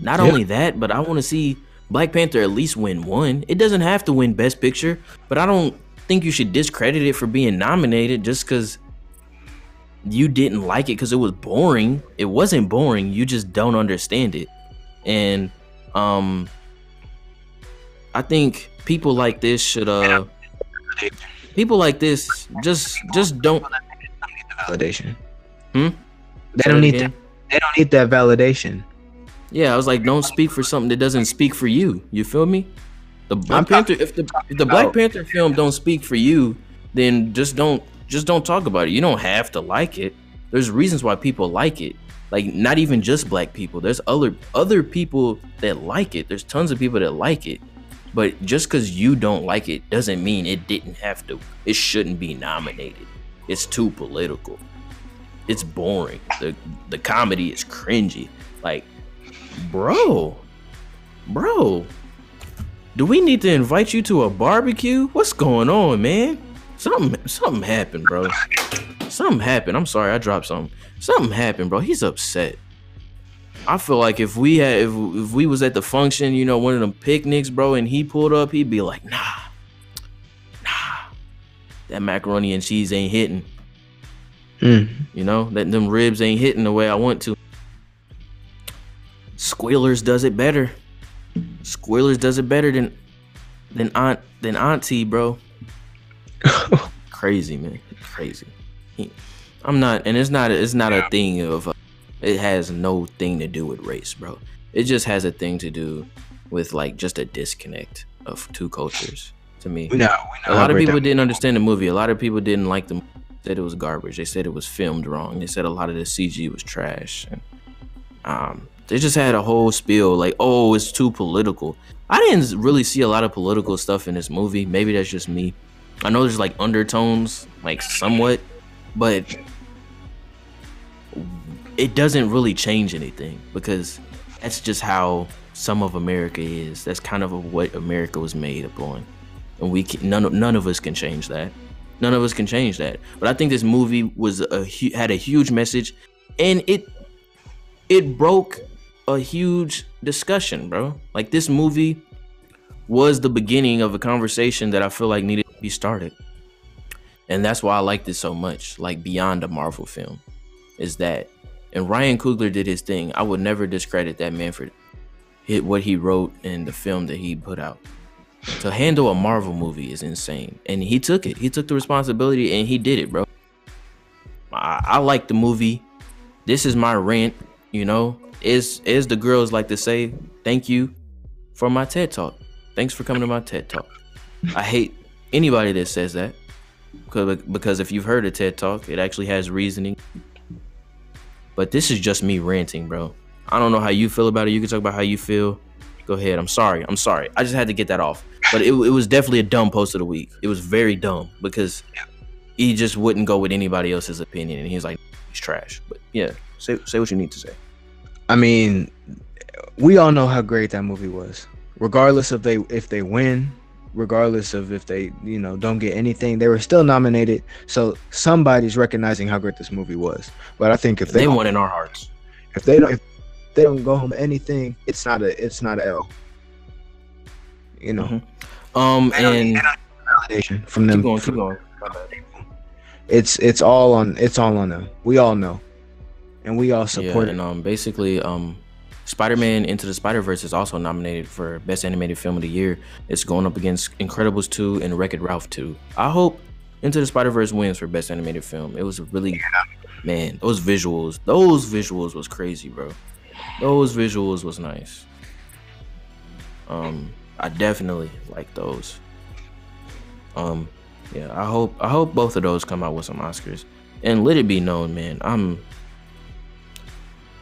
Not Yeah. only that, but I want to see Black Panther at least win one. It doesn't have to win Best Picture, but I don't think you should discredit it for being nominated just because you didn't like it because it was boring. It wasn't boring. You just don't understand it, and um, I think people like this should uh, people like this just just don't. validation. Hmm? They don't need that. They don't need that validation. Yeah, I was like, don't speak for something that doesn't speak for you. You feel me? The Black Panther. If the if the Black Panther film don't speak for you, then just don't just don't talk about it. You don't have to like it. There's reasons why people like it. Like not even just black people. There's other other people that like it. There's tons of people that like it. But just because you don't like it doesn't mean it didn't have to. It shouldn't be nominated. It's too political. It's boring. The the comedy is cringy. Like, bro, bro, do we need to invite you to a barbecue? What's going on, man? Something something happened, bro. Something happened. I'm sorry, I dropped something. Something happened, bro. He's upset. I feel like if we had if, if we was at the function, you know, one of them picnics, bro, and he pulled up, he'd be like, nah, nah, that macaroni and cheese ain't hitting. Mm. You know, that them ribs ain't hitting the way I want to. Squealers does it better. Squealers does it better than than aunt than auntie, bro. Crazy man, crazy. I'm not, and it's not. It's not a thing of. Uh, it has no thing to do with race, bro. It just has a thing to do with like just a disconnect of two cultures. To me, We know. We know a lot of people didn't understand the movie. A lot of people didn't like the said it was garbage. They said it was filmed wrong. They said a lot of the CG was trash. And, um, they just had a whole spiel like, oh, it's too political. I didn't really see a lot of political stuff in this movie. Maybe that's just me. I know there's like undertones, like somewhat, but it doesn't really change anything because that's just how some of America is. That's kind of what America was made upon, and we can, none none of us can change that. None of us can change that. But I think this movie was a had a huge message, and it it broke a huge discussion, bro. Like this movie was the beginning of a conversation that I feel like needed to be started. And that's why I liked it so much, like beyond a Marvel film, is that. And Ryan Coogler did his thing. I would never discredit that man for hit what he wrote in the film that he put out. To handle a Marvel movie is insane, and he took it. He took the responsibility and he did it, bro. I, I like the movie. This is my rant, you know. Is as the girls like to say, thank you for my TED talk. Thanks for coming to my TED talk. I hate anybody that says that because because if you've heard a TED talk, it actually has reasoning. But this is just me ranting, bro. I don't know how you feel about it. You can talk about how you feel. Go ahead. I'm sorry. I'm sorry. I just had to get that off. But it, it was definitely a dumb post of the week. It was very dumb because he just wouldn't go with anybody else's opinion, and he's like, he's trash. But yeah, say say what you need to say. I mean, we all know how great that movie was. Regardless of they if they win, regardless of if they you know don't get anything, they were still nominated. So somebody's recognizing how great this movie was. But I think if they, They won in our hearts. if they don't if they don't go home anything, it's not a it's not a L. You know, Mhm. Um, and validation from them. keep going, keep going. It's it's all on it's all on them. We all know, and we all support yeah, and um, basically, um, Spider-Man Into the Spider-Verse is also nominated for Best Animated Film of the Year. It's going up against Incredibles 2 and Wreck-It Ralph 2. I hope Into the Spider-Verse wins for Best Animated Film. It was a really, man, those visuals, those visuals was crazy, bro. Those visuals was nice. Um, I definitely like those. Um, yeah, I hope I hope both of those come out with some Oscars. And let it be known, man, I'm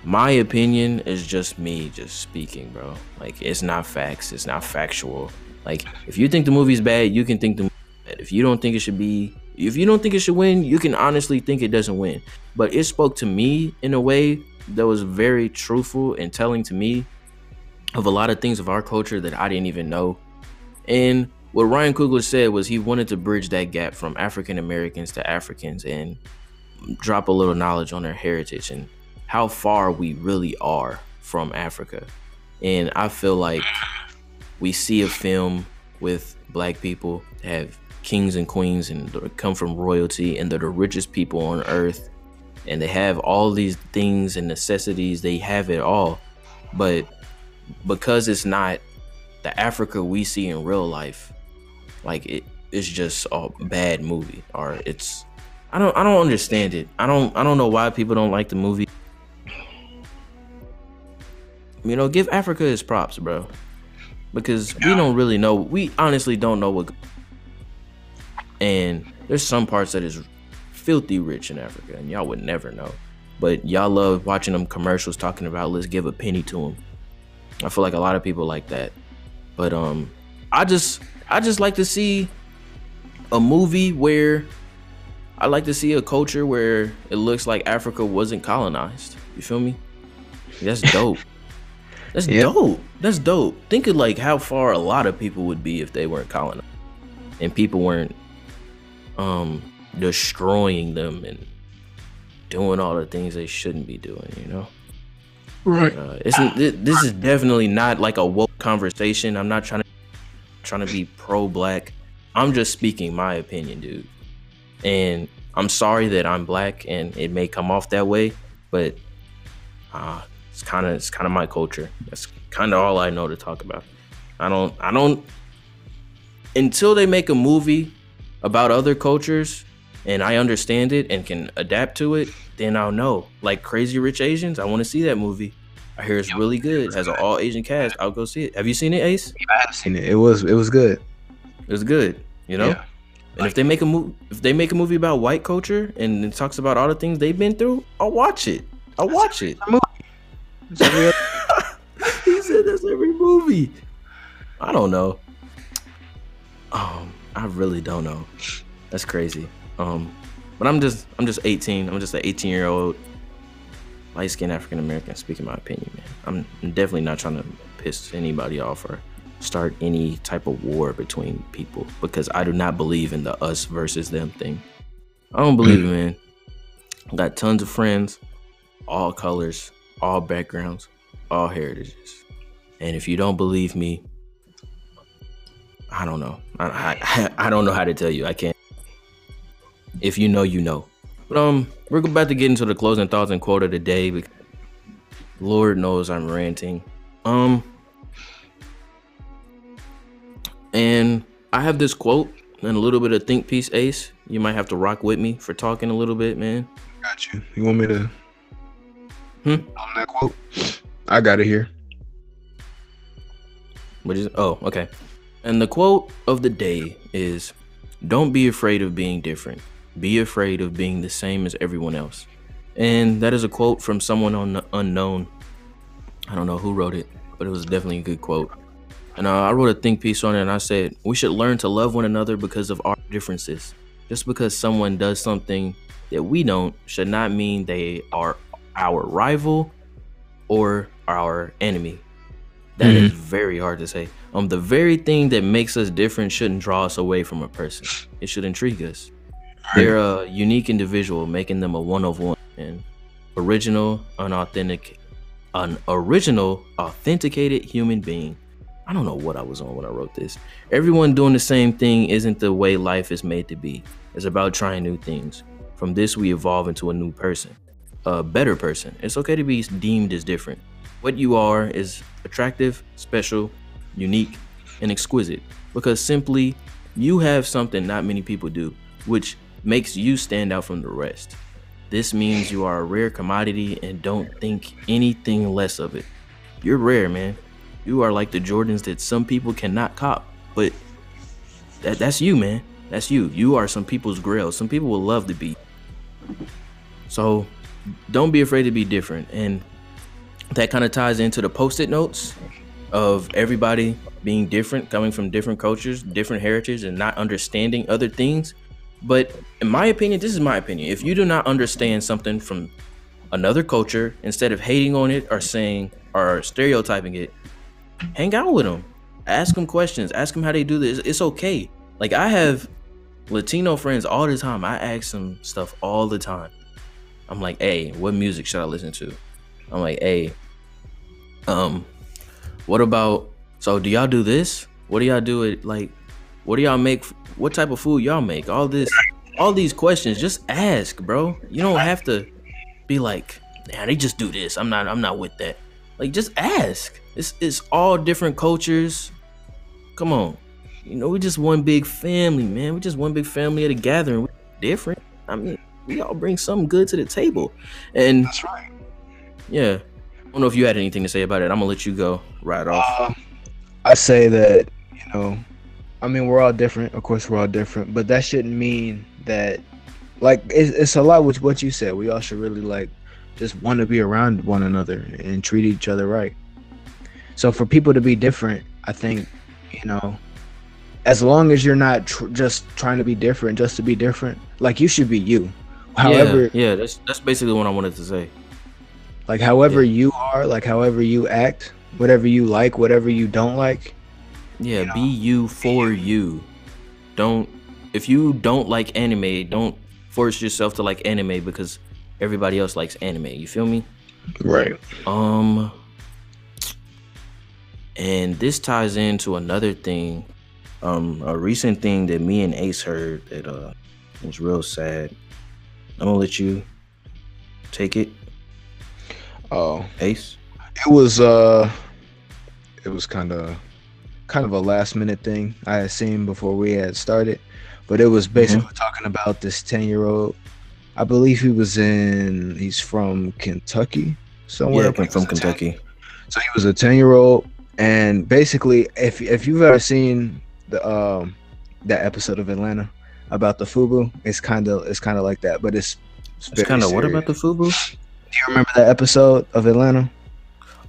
my opinion is just me just speaking, bro. Like it's not facts, it's not factual. Like if you think the movie's bad, you can think the. If you don't think it should be if you don't think it should win, you can honestly think it doesn't win. But it spoke to me in a way that was very truthful and telling to me of a lot of things of our culture that I didn't even know. And what Ryan Coogler said was he wanted to bridge that gap from African Americans to Africans and drop a little knowledge on their heritage and how far we really are from Africa. And I feel like we see a film with black people have kings and queens and come from royalty and they're the richest people on earth and they have all these things and necessities, they have it all. But because it's not the Africa we see in real life, like it, it's just a bad movie or it's I don't I don't understand it. I don't I don't know why people don't like the movie. You know, give Africa his props, bro. Because we don't really know. We honestly don't know what. And there's some parts that is filthy rich in Africa, and y'all would never know. But y'all love watching them commercials talking about let's give a penny to them. I feel like a lot of people like that. But um, I just I just like to see a movie where I like to see a culture where it looks like Africa wasn't colonized. You feel me? That's dope. That's Yep. dope. That's dope. Think of like how far a lot of people would be if they weren't colonized, and people weren't um destroying them and doing all the things they shouldn't be doing. You know. Right. Uh, this is definitely not like a woke conversation. I'm not trying to trying to be pro black. I'm just speaking my opinion, dude. And I'm sorry that I'm black and it may come off that way, but uh, it's kind of it's kind of my culture. That's kind of all I know to talk about. I don't I don't until they make a movie about other cultures and I understand it and can adapt to it, then I'll know. Like Crazy Rich Asians, I want to see that movie. I hear it's really good. It has an all Asian cast. I'll go see it. Have you seen it, Ace? I have seen it. It was it was good. It was good. You know. Yeah. And if they make a movie, if they make a movie about white culture and it talks about all the things they've been through, I'll watch it. I'll watch it. Every he said that's every movie. I don't know. Um, I really don't know. That's crazy. Um, but I'm just I'm just 18. I'm just an 18 year old light skinned African American speaking my opinion, man. I'm, definitely not trying to piss anybody off or start any type of war between people because I do not believe in the us versus them thing. I don't believe it, mm. man. I got tons of friends, all colors, all backgrounds, all heritages. And if you don't believe me, I don't know. I, I I don't know how to tell you. I can't. If you know, you know. But um, we're about to get into the closing thoughts and quote of the day. Because Lord knows I'm ranting. Um, and I have this quote and a little bit of think piece. Ace, you might have to rock with me for talking a little bit, man. Got you. You want me to? Hmm? On that quote, I got it here. What is? Oh, okay. And the quote of the day is, "Don't be afraid of being different. Be afraid of being the same as everyone else." And that is a quote from someone on the unknown. I don't know who wrote it, but it was definitely a good quote. And uh, I wrote a think piece on it, and I said we should learn to love one another because of our differences. Just because someone does something that we don't should not mean they are our rival or our enemy. That is very hard to say. Um, the very thing that makes us different shouldn't draw us away from a person. It should intrigue us. They're a unique individual, making them a one of one and original, unauthentic, an original, authenticated human being. I don't know what I was on when I wrote this. Everyone doing the same thing isn't the way life is made to be. It's about trying new things. From this, we evolve into a new person, a better person. It's okay to be deemed as different. What you are is attractive, special, unique, and exquisite because simply you have something not many people do, which makes you stand out from the rest. This means you are a rare commodity and don't think anything less of it. You're rare, man. You are like the Jordans that some people cannot cop, but that, that's you, man. That's you. You are some people's grail. Some people will love to be. So don't be afraid to be different. And that kind of ties into the post-it notes of everybody being different, coming from different cultures, different heritage, and not understanding other things. But in my opinion, this is my opinion. If you do not understand something from another culture, instead of hating on it or saying or stereotyping it, hang out with them. Ask them questions. Ask them how they do this. It's okay. Like I have Latino friends all the time. I ask them stuff all the time. I'm like, hey, what music should I listen to? I'm like, hey, um, what about? So do y'all do this? What do y'all do? It like, what do y'all make? What type of food y'all make? All this, all these questions. Just ask, bro. You don't have to be like, nah, they just do this. I'm not. I'm not with that. Like, just ask. It's it's all different cultures. Come on, you know, we just one big family, man. We just one big family at a gathering. We're different. I mean, we all bring something good to the table, and That's right. yeah. I don't know if you had anything to say about it. I'm gonna let you go right off. Uh, I say that you know, I mean, we're all different. Of course, we're all different, but that shouldn't mean that, like, it's, it's a lot with what you said. We all should really like just want to be around one another and treat each other right. So for people to be different, I think you know, as long as you're not tr- just trying to be different just to be different, like you should be you. However, yeah, yeah, that's that's basically what I wanted to say. like however you are, like however you act, whatever you like, whatever you don't like, Yeah, You be you for you. Don't if you don't like anime, don't force yourself to like anime because everybody else likes anime. You feel me? right? Um and this ties into another thing, um, a recent thing that me and Ace heard that uh was real sad. I'm gonna let you take it, Oh, Ace. it was uh, it was kind of kind of a last minute thing I had seen before we had started, but it was basically talking about this ten year old. I believe he was in. He's from Kentucky, somewhere. Yeah, from a 10 Kentucky. So he was a ten year old, and basically, if if you've ever seen the um that episode of Atlanta about the FUBU, it's kind of it's kind of like that, but it's It's kind of what about the FUBU? Do you remember that episode of Atlanta?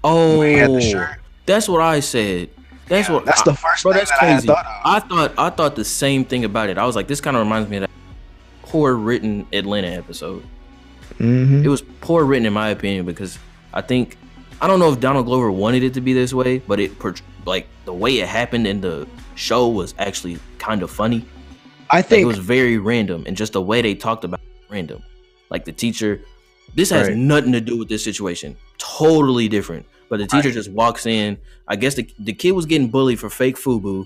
Oh, had the shirt? that's what I said. That's what That's the first bro. thing That's that I crazy. thought of. I thought I thought the same thing about it. I was like, this kind of reminds me of that poor written Atlanta episode. Mhm. It was poor written in my opinion because I think I don't know if Donald Glover wanted it to be this way, but it like the way it happened in the show was actually kind of funny. I Like, think it was very random, and just the way they talked about it, random. Like the teacher, this has Right. nothing to do with this situation. Totally different. But the teacher just walks in. I guess the the kid was getting bullied for fake FUBU,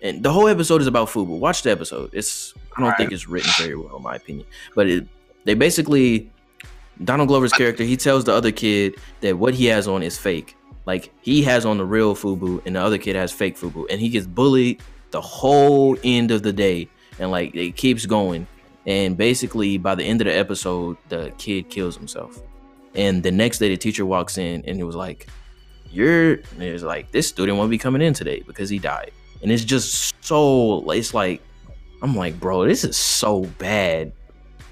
and the whole episode is about Fubu. Watch the episode. It's I don't Right. think it's written very well in my opinion, but it they basically Donald Glover's character he tells the other kid that what he has on is fake. Like he has on the real Fubu and the other kid has fake Fubu, and he gets bullied the whole end of the day, and like it keeps going. And basically, by the end of the episode, the kid kills himself. And the next day, the teacher walks in and it was like, "You're," and it was like, "This student won't be coming in today because he died." And it's just so, it's like, I'm like, bro, this is so bad.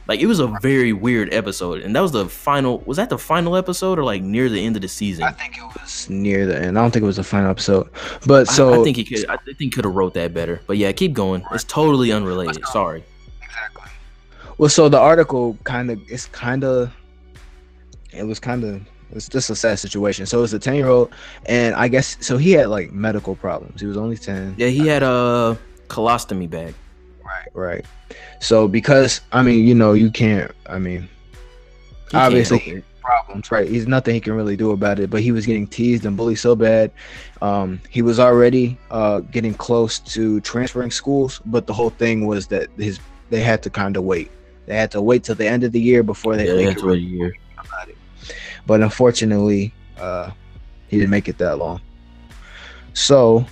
Like it was a very weird episode, and that was the final. Was that the final episode or like near the end of the season? I think it was near the end. I don't think it was the final episode. But so I, think he could. I think could have wrote that better. But yeah, keep going. It's totally unrelated. Sorry. Exactly. well, so the article kind of it's kind of it was kind of it's just a sad situation. So it's a ten year old, and I guess so he had like medical problems. He was only ten. Yeah, he had a colostomy bag. Right, right. So because I mean, you know, you can't. I mean, He Obviously, it. problems, right? He's nothing he can really do about it. But he was getting teased and bullied so bad. Um, he was already uh, getting close to transferring schools, but the whole thing was that his they had to kind of wait. They had to wait till the end of the year before they, yeah, they that's could what a year. about it. But unfortunately, uh, he didn't make it that long. So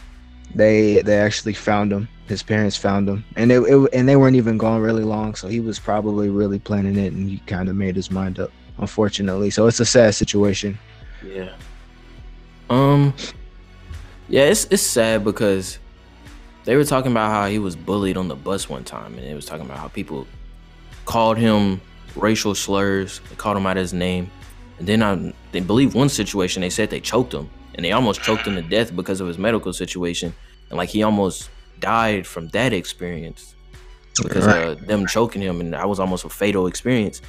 they they actually found him. His parents found him, and it, it and they weren't even gone really long. So he was probably really planning it, and he kind of made his mind up. Unfortunately, so it's a sad situation. Yeah. Um. Yeah, it's it's sad because they were talking about how he was bullied on the bus one time, and it was talking about how people called him racial slurs, they called him out his name, and then I they believe one situation they said they choked him, and they almost choked him to death because of his medical situation, and like he almost died from that experience because Right. uh, them choking him, and that was almost a fatal experience,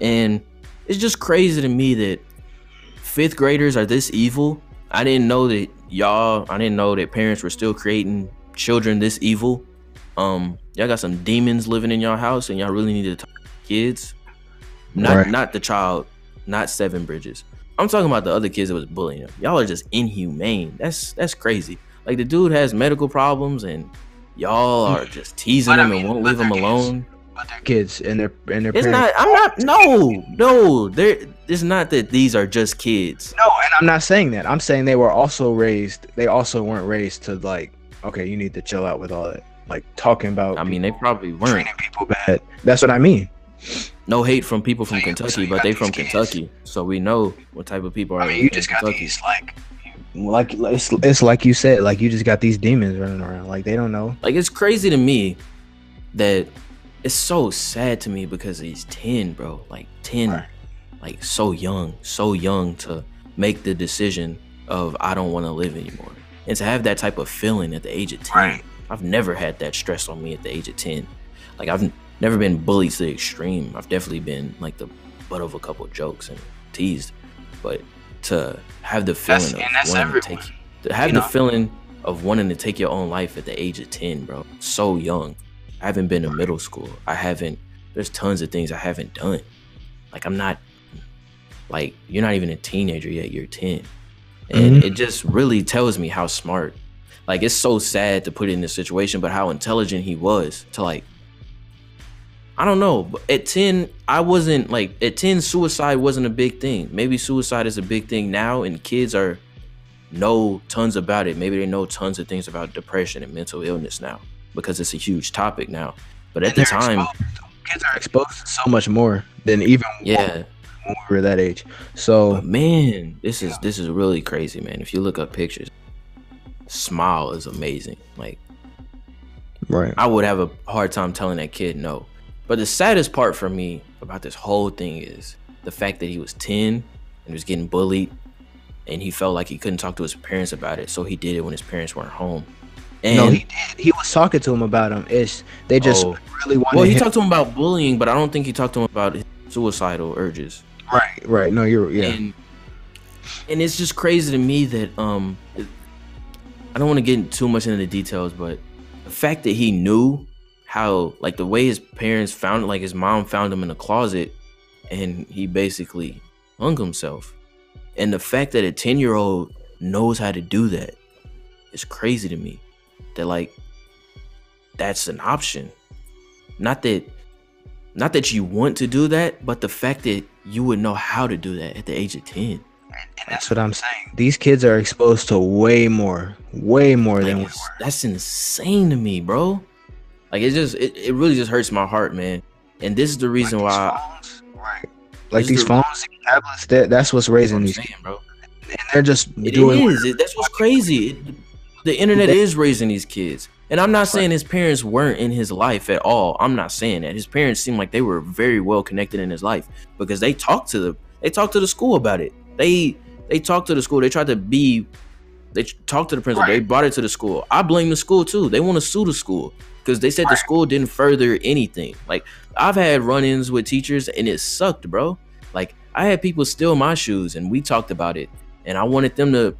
and it's just crazy to me that fifth graders are this evil. I didn't know that y'all. I didn't know that parents were still creating children this evil. Um, y'all got some demons living in your house, and y'all really need to talk to kids. Not Right. not the child, not Seven Bridges. I'm talking about the other kids that was bullying him. Y'all are just inhumane. That's that's crazy. Like the dude has medical problems, and y'all mm. are just teasing But I him mean, and won't leave him they're kids. alone. But their kids and their and their It's parents. not. I'm not. No, no. There. It's not that these are just kids. no, and I'm not saying that. I'm saying they were also raised. They also weren't raised to like, okay, you need to chill out with all that. Like talking about. I mean, they probably weren't. treating people bad. That's what I mean. No hate from people from So you- so Kentucky, you but they from kids. Kentucky, so we know what type of people are I mean, in you just got Kentucky. these like Like it's, it's like you said, like you just got these demons running around. Like they don't know. Like it's crazy to me that it's so sad to me because he's ten, bro. Like ten, Right. like so young, so young to make the decision of I don't want to live anymore, and to have that type of feeling at the age of ten. Right. I've never had that stress on me at the age of ten. Like I've n- never been bullied to the extreme. I've definitely been like the butt of a couple jokes and teased, but to have the feeling That's- of that's wanting to take to have you the know? feeling of wanting to take your own life at the age of 10 bro so young i haven't been to middle school i haven't there's tons of things i haven't done like i'm not like you're not even a teenager yet you're 10 and Mhm. it just really tells me how smart like it's so sad to put it in this situation but how intelligent he was to like I don't know. but At 10, I wasn't like at 10 suicide wasn't a big thing. Maybe suicide is a big thing now and kids are know tons about it. Maybe they know tons of things about depression and mental illness now because it's a huge topic now. But at and the time, exposed. kids are Exposed to so much more than even yeah. when we were that age. So But man, this is this is really crazy, man. If you look up pictures, smile is amazing. Like right. I would have a hard time telling that kid no. But the saddest part for me about this whole thing is the fact that he was 10 and was getting bullied and he felt like he couldn't talk to his parents about it, so he did it when his parents weren't home. And no, he did. He was talking to him about him. It's they just Oh. really wanted. well, he him- talked to him about bullying, but I don't think he talked to him about his suicidal urges. right, right. No, you're yeah. And and it's just crazy to me that um I don't want to get too much into the details, but the fact that he knew how like the way his parents found like his mom found him in a closet and he basically hung himself. And the fact that a 10 year old knows how to do that is crazy to me. That like that's an option. Not that not that you want to do that, but the fact that you would know how to do that at the age of 10. And that's what I'm saying. These kids are exposed to way more, way more Like, than we were. that's insane to me, bro. Like it just it, it really just hurts my heart, man. And this is the reason Like why phones, right? Like these the- phones, these tablets, that, that's what's that's what raising these saying, kids. bro. And they're just It doing is. It- that's what's crazy. It- the internet is raising these kids. And I'm not saying his parents weren't in his life at all. I'm not saying that. His parents seemed like they were very well connected in his life because they talked to the they talked to the school about it. They they talked to the school. They tried to be they talked to the principal. They brought it to the school. I blame the school too. They want to sue the school because they said the school didn't further anything. Like I've had run-ins with teachers and it sucked, bro. Like I had people steal my shoes and we talked about it. And I wanted them to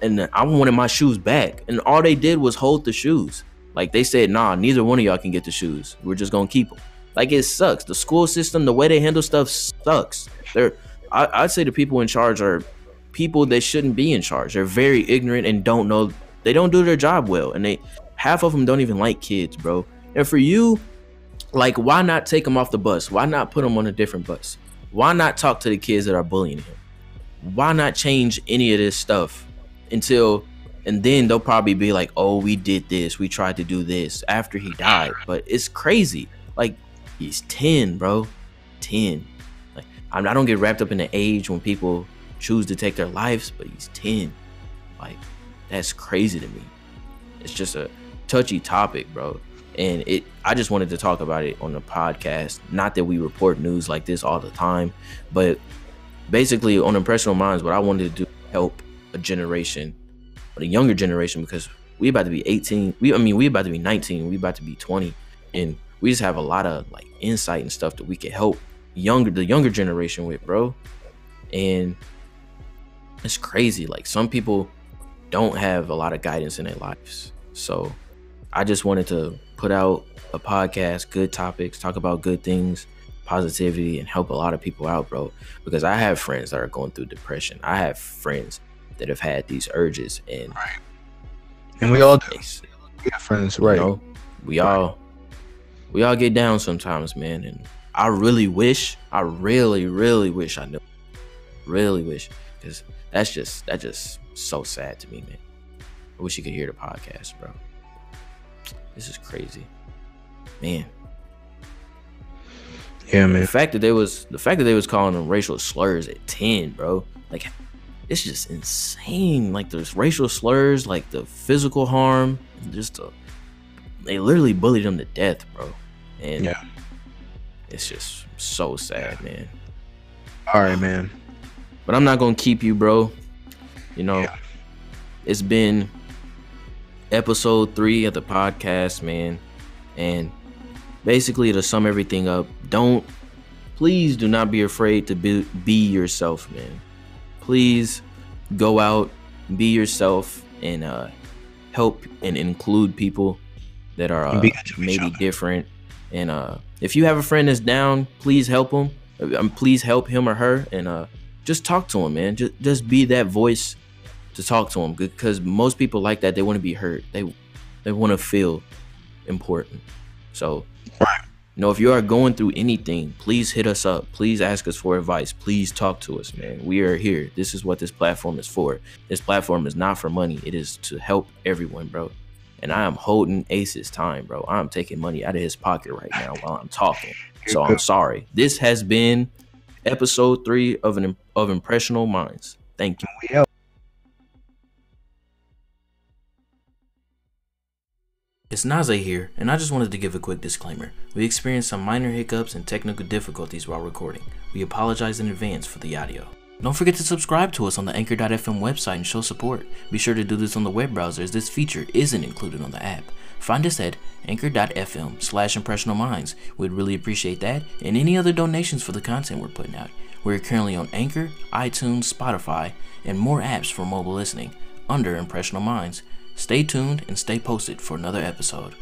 and I wanted my shoes back. And all they did was hold the shoes. Like they said, nah, neither one of y'all can get the shoes. We're just gonna keep them. Like it sucks. The school system, the way they handle stuff sucks. They're I, I'd say the people in charge are people that shouldn't be in charge. They're very ignorant and don't know they don't do their job well. And they half of them don't even like kids, bro. And for you, like why not take them off the bus? Why not put them on a different bus? Why not talk to the kids that are bullying him? Why not change any of this stuff until and then they'll probably be like, "Oh, we did this. We tried to do this after he died." But it's crazy. Like he's 10, bro. 10. Like I don't get wrapped up in the age when people choose to take their lives, but he's 10. Like that's crazy to me. It's just a touchy topic, bro. And it I just wanted to talk about it on the podcast. Not that we report news like this all the time, but basically on impressional minds what i wanted to do help a generation a younger generation because we about to be 18 we i mean we about to be 19 we about to be 20 and we just have a lot of like insight and stuff that we can help younger the younger generation with bro. And it's crazy. Like some people don't have a lot of guidance in their lives. So i just wanted to put out a podcast good topics talk about good things positivity and help a lot of people out, bro. Because I have friends that are going through depression. I have friends that have had these urges, and Right. And we all do. We have friends, you right? know, we all we all get down sometimes, man. And I really wish, I really, really wish I knew. Really wish, because that's just that's just so sad to me, man. I wish you could hear the podcast, bro. This is crazy, man. Yeah, man. The fact that they was the fact that they was calling them racial slurs at ten, bro. Like it's just insane. Like there's racial slurs, like the physical harm, just the, they literally bullied him to death, bro. And Yeah. it's just so sad, man. All right, man. But I'm not gonna keep you, bro. You know, Yeah. it's been episode three of the podcast, man. And basically, to sum everything up, don't please do not be afraid to be, be yourself, man. Please go out, be yourself, and uh, help and include people that are uh, Be good to each maybe different. And uh, if you have a friend that's down, please help them. Um, please help him or her, and uh, just talk to him, man. Just just be that voice to talk to him because most people like that. They want to be heard. They they want to feel important. So, Right. you know, if you are going through anything, please hit us up. Please ask us for advice. Please talk to us, man. We are here. This is what this platform is for. This platform is not for money. It is to help everyone, bro. And I am holding Ace's time, bro. I'm taking money out of his pocket right now while I'm talking. So I'm sorry. This has been episode three of an of Impressional Minds. Thank you. It's Naze here, and I just wanted to give a quick disclaimer. We experienced some minor hiccups and technical difficulties while recording. We apologize in advance for the audio. Don't forget to subscribe to us on the Anchor.fm website and show support. Be sure to do this on the web browser as this feature isn't included on the app. Find us at anchor.fm slash impressional minds. We'd really appreciate that and any other donations for the content we're putting out. We're currently on Anchor, iTunes, Spotify, and more apps for mobile listening under Impressional Minds. Stay tuned and stay posted for another episode.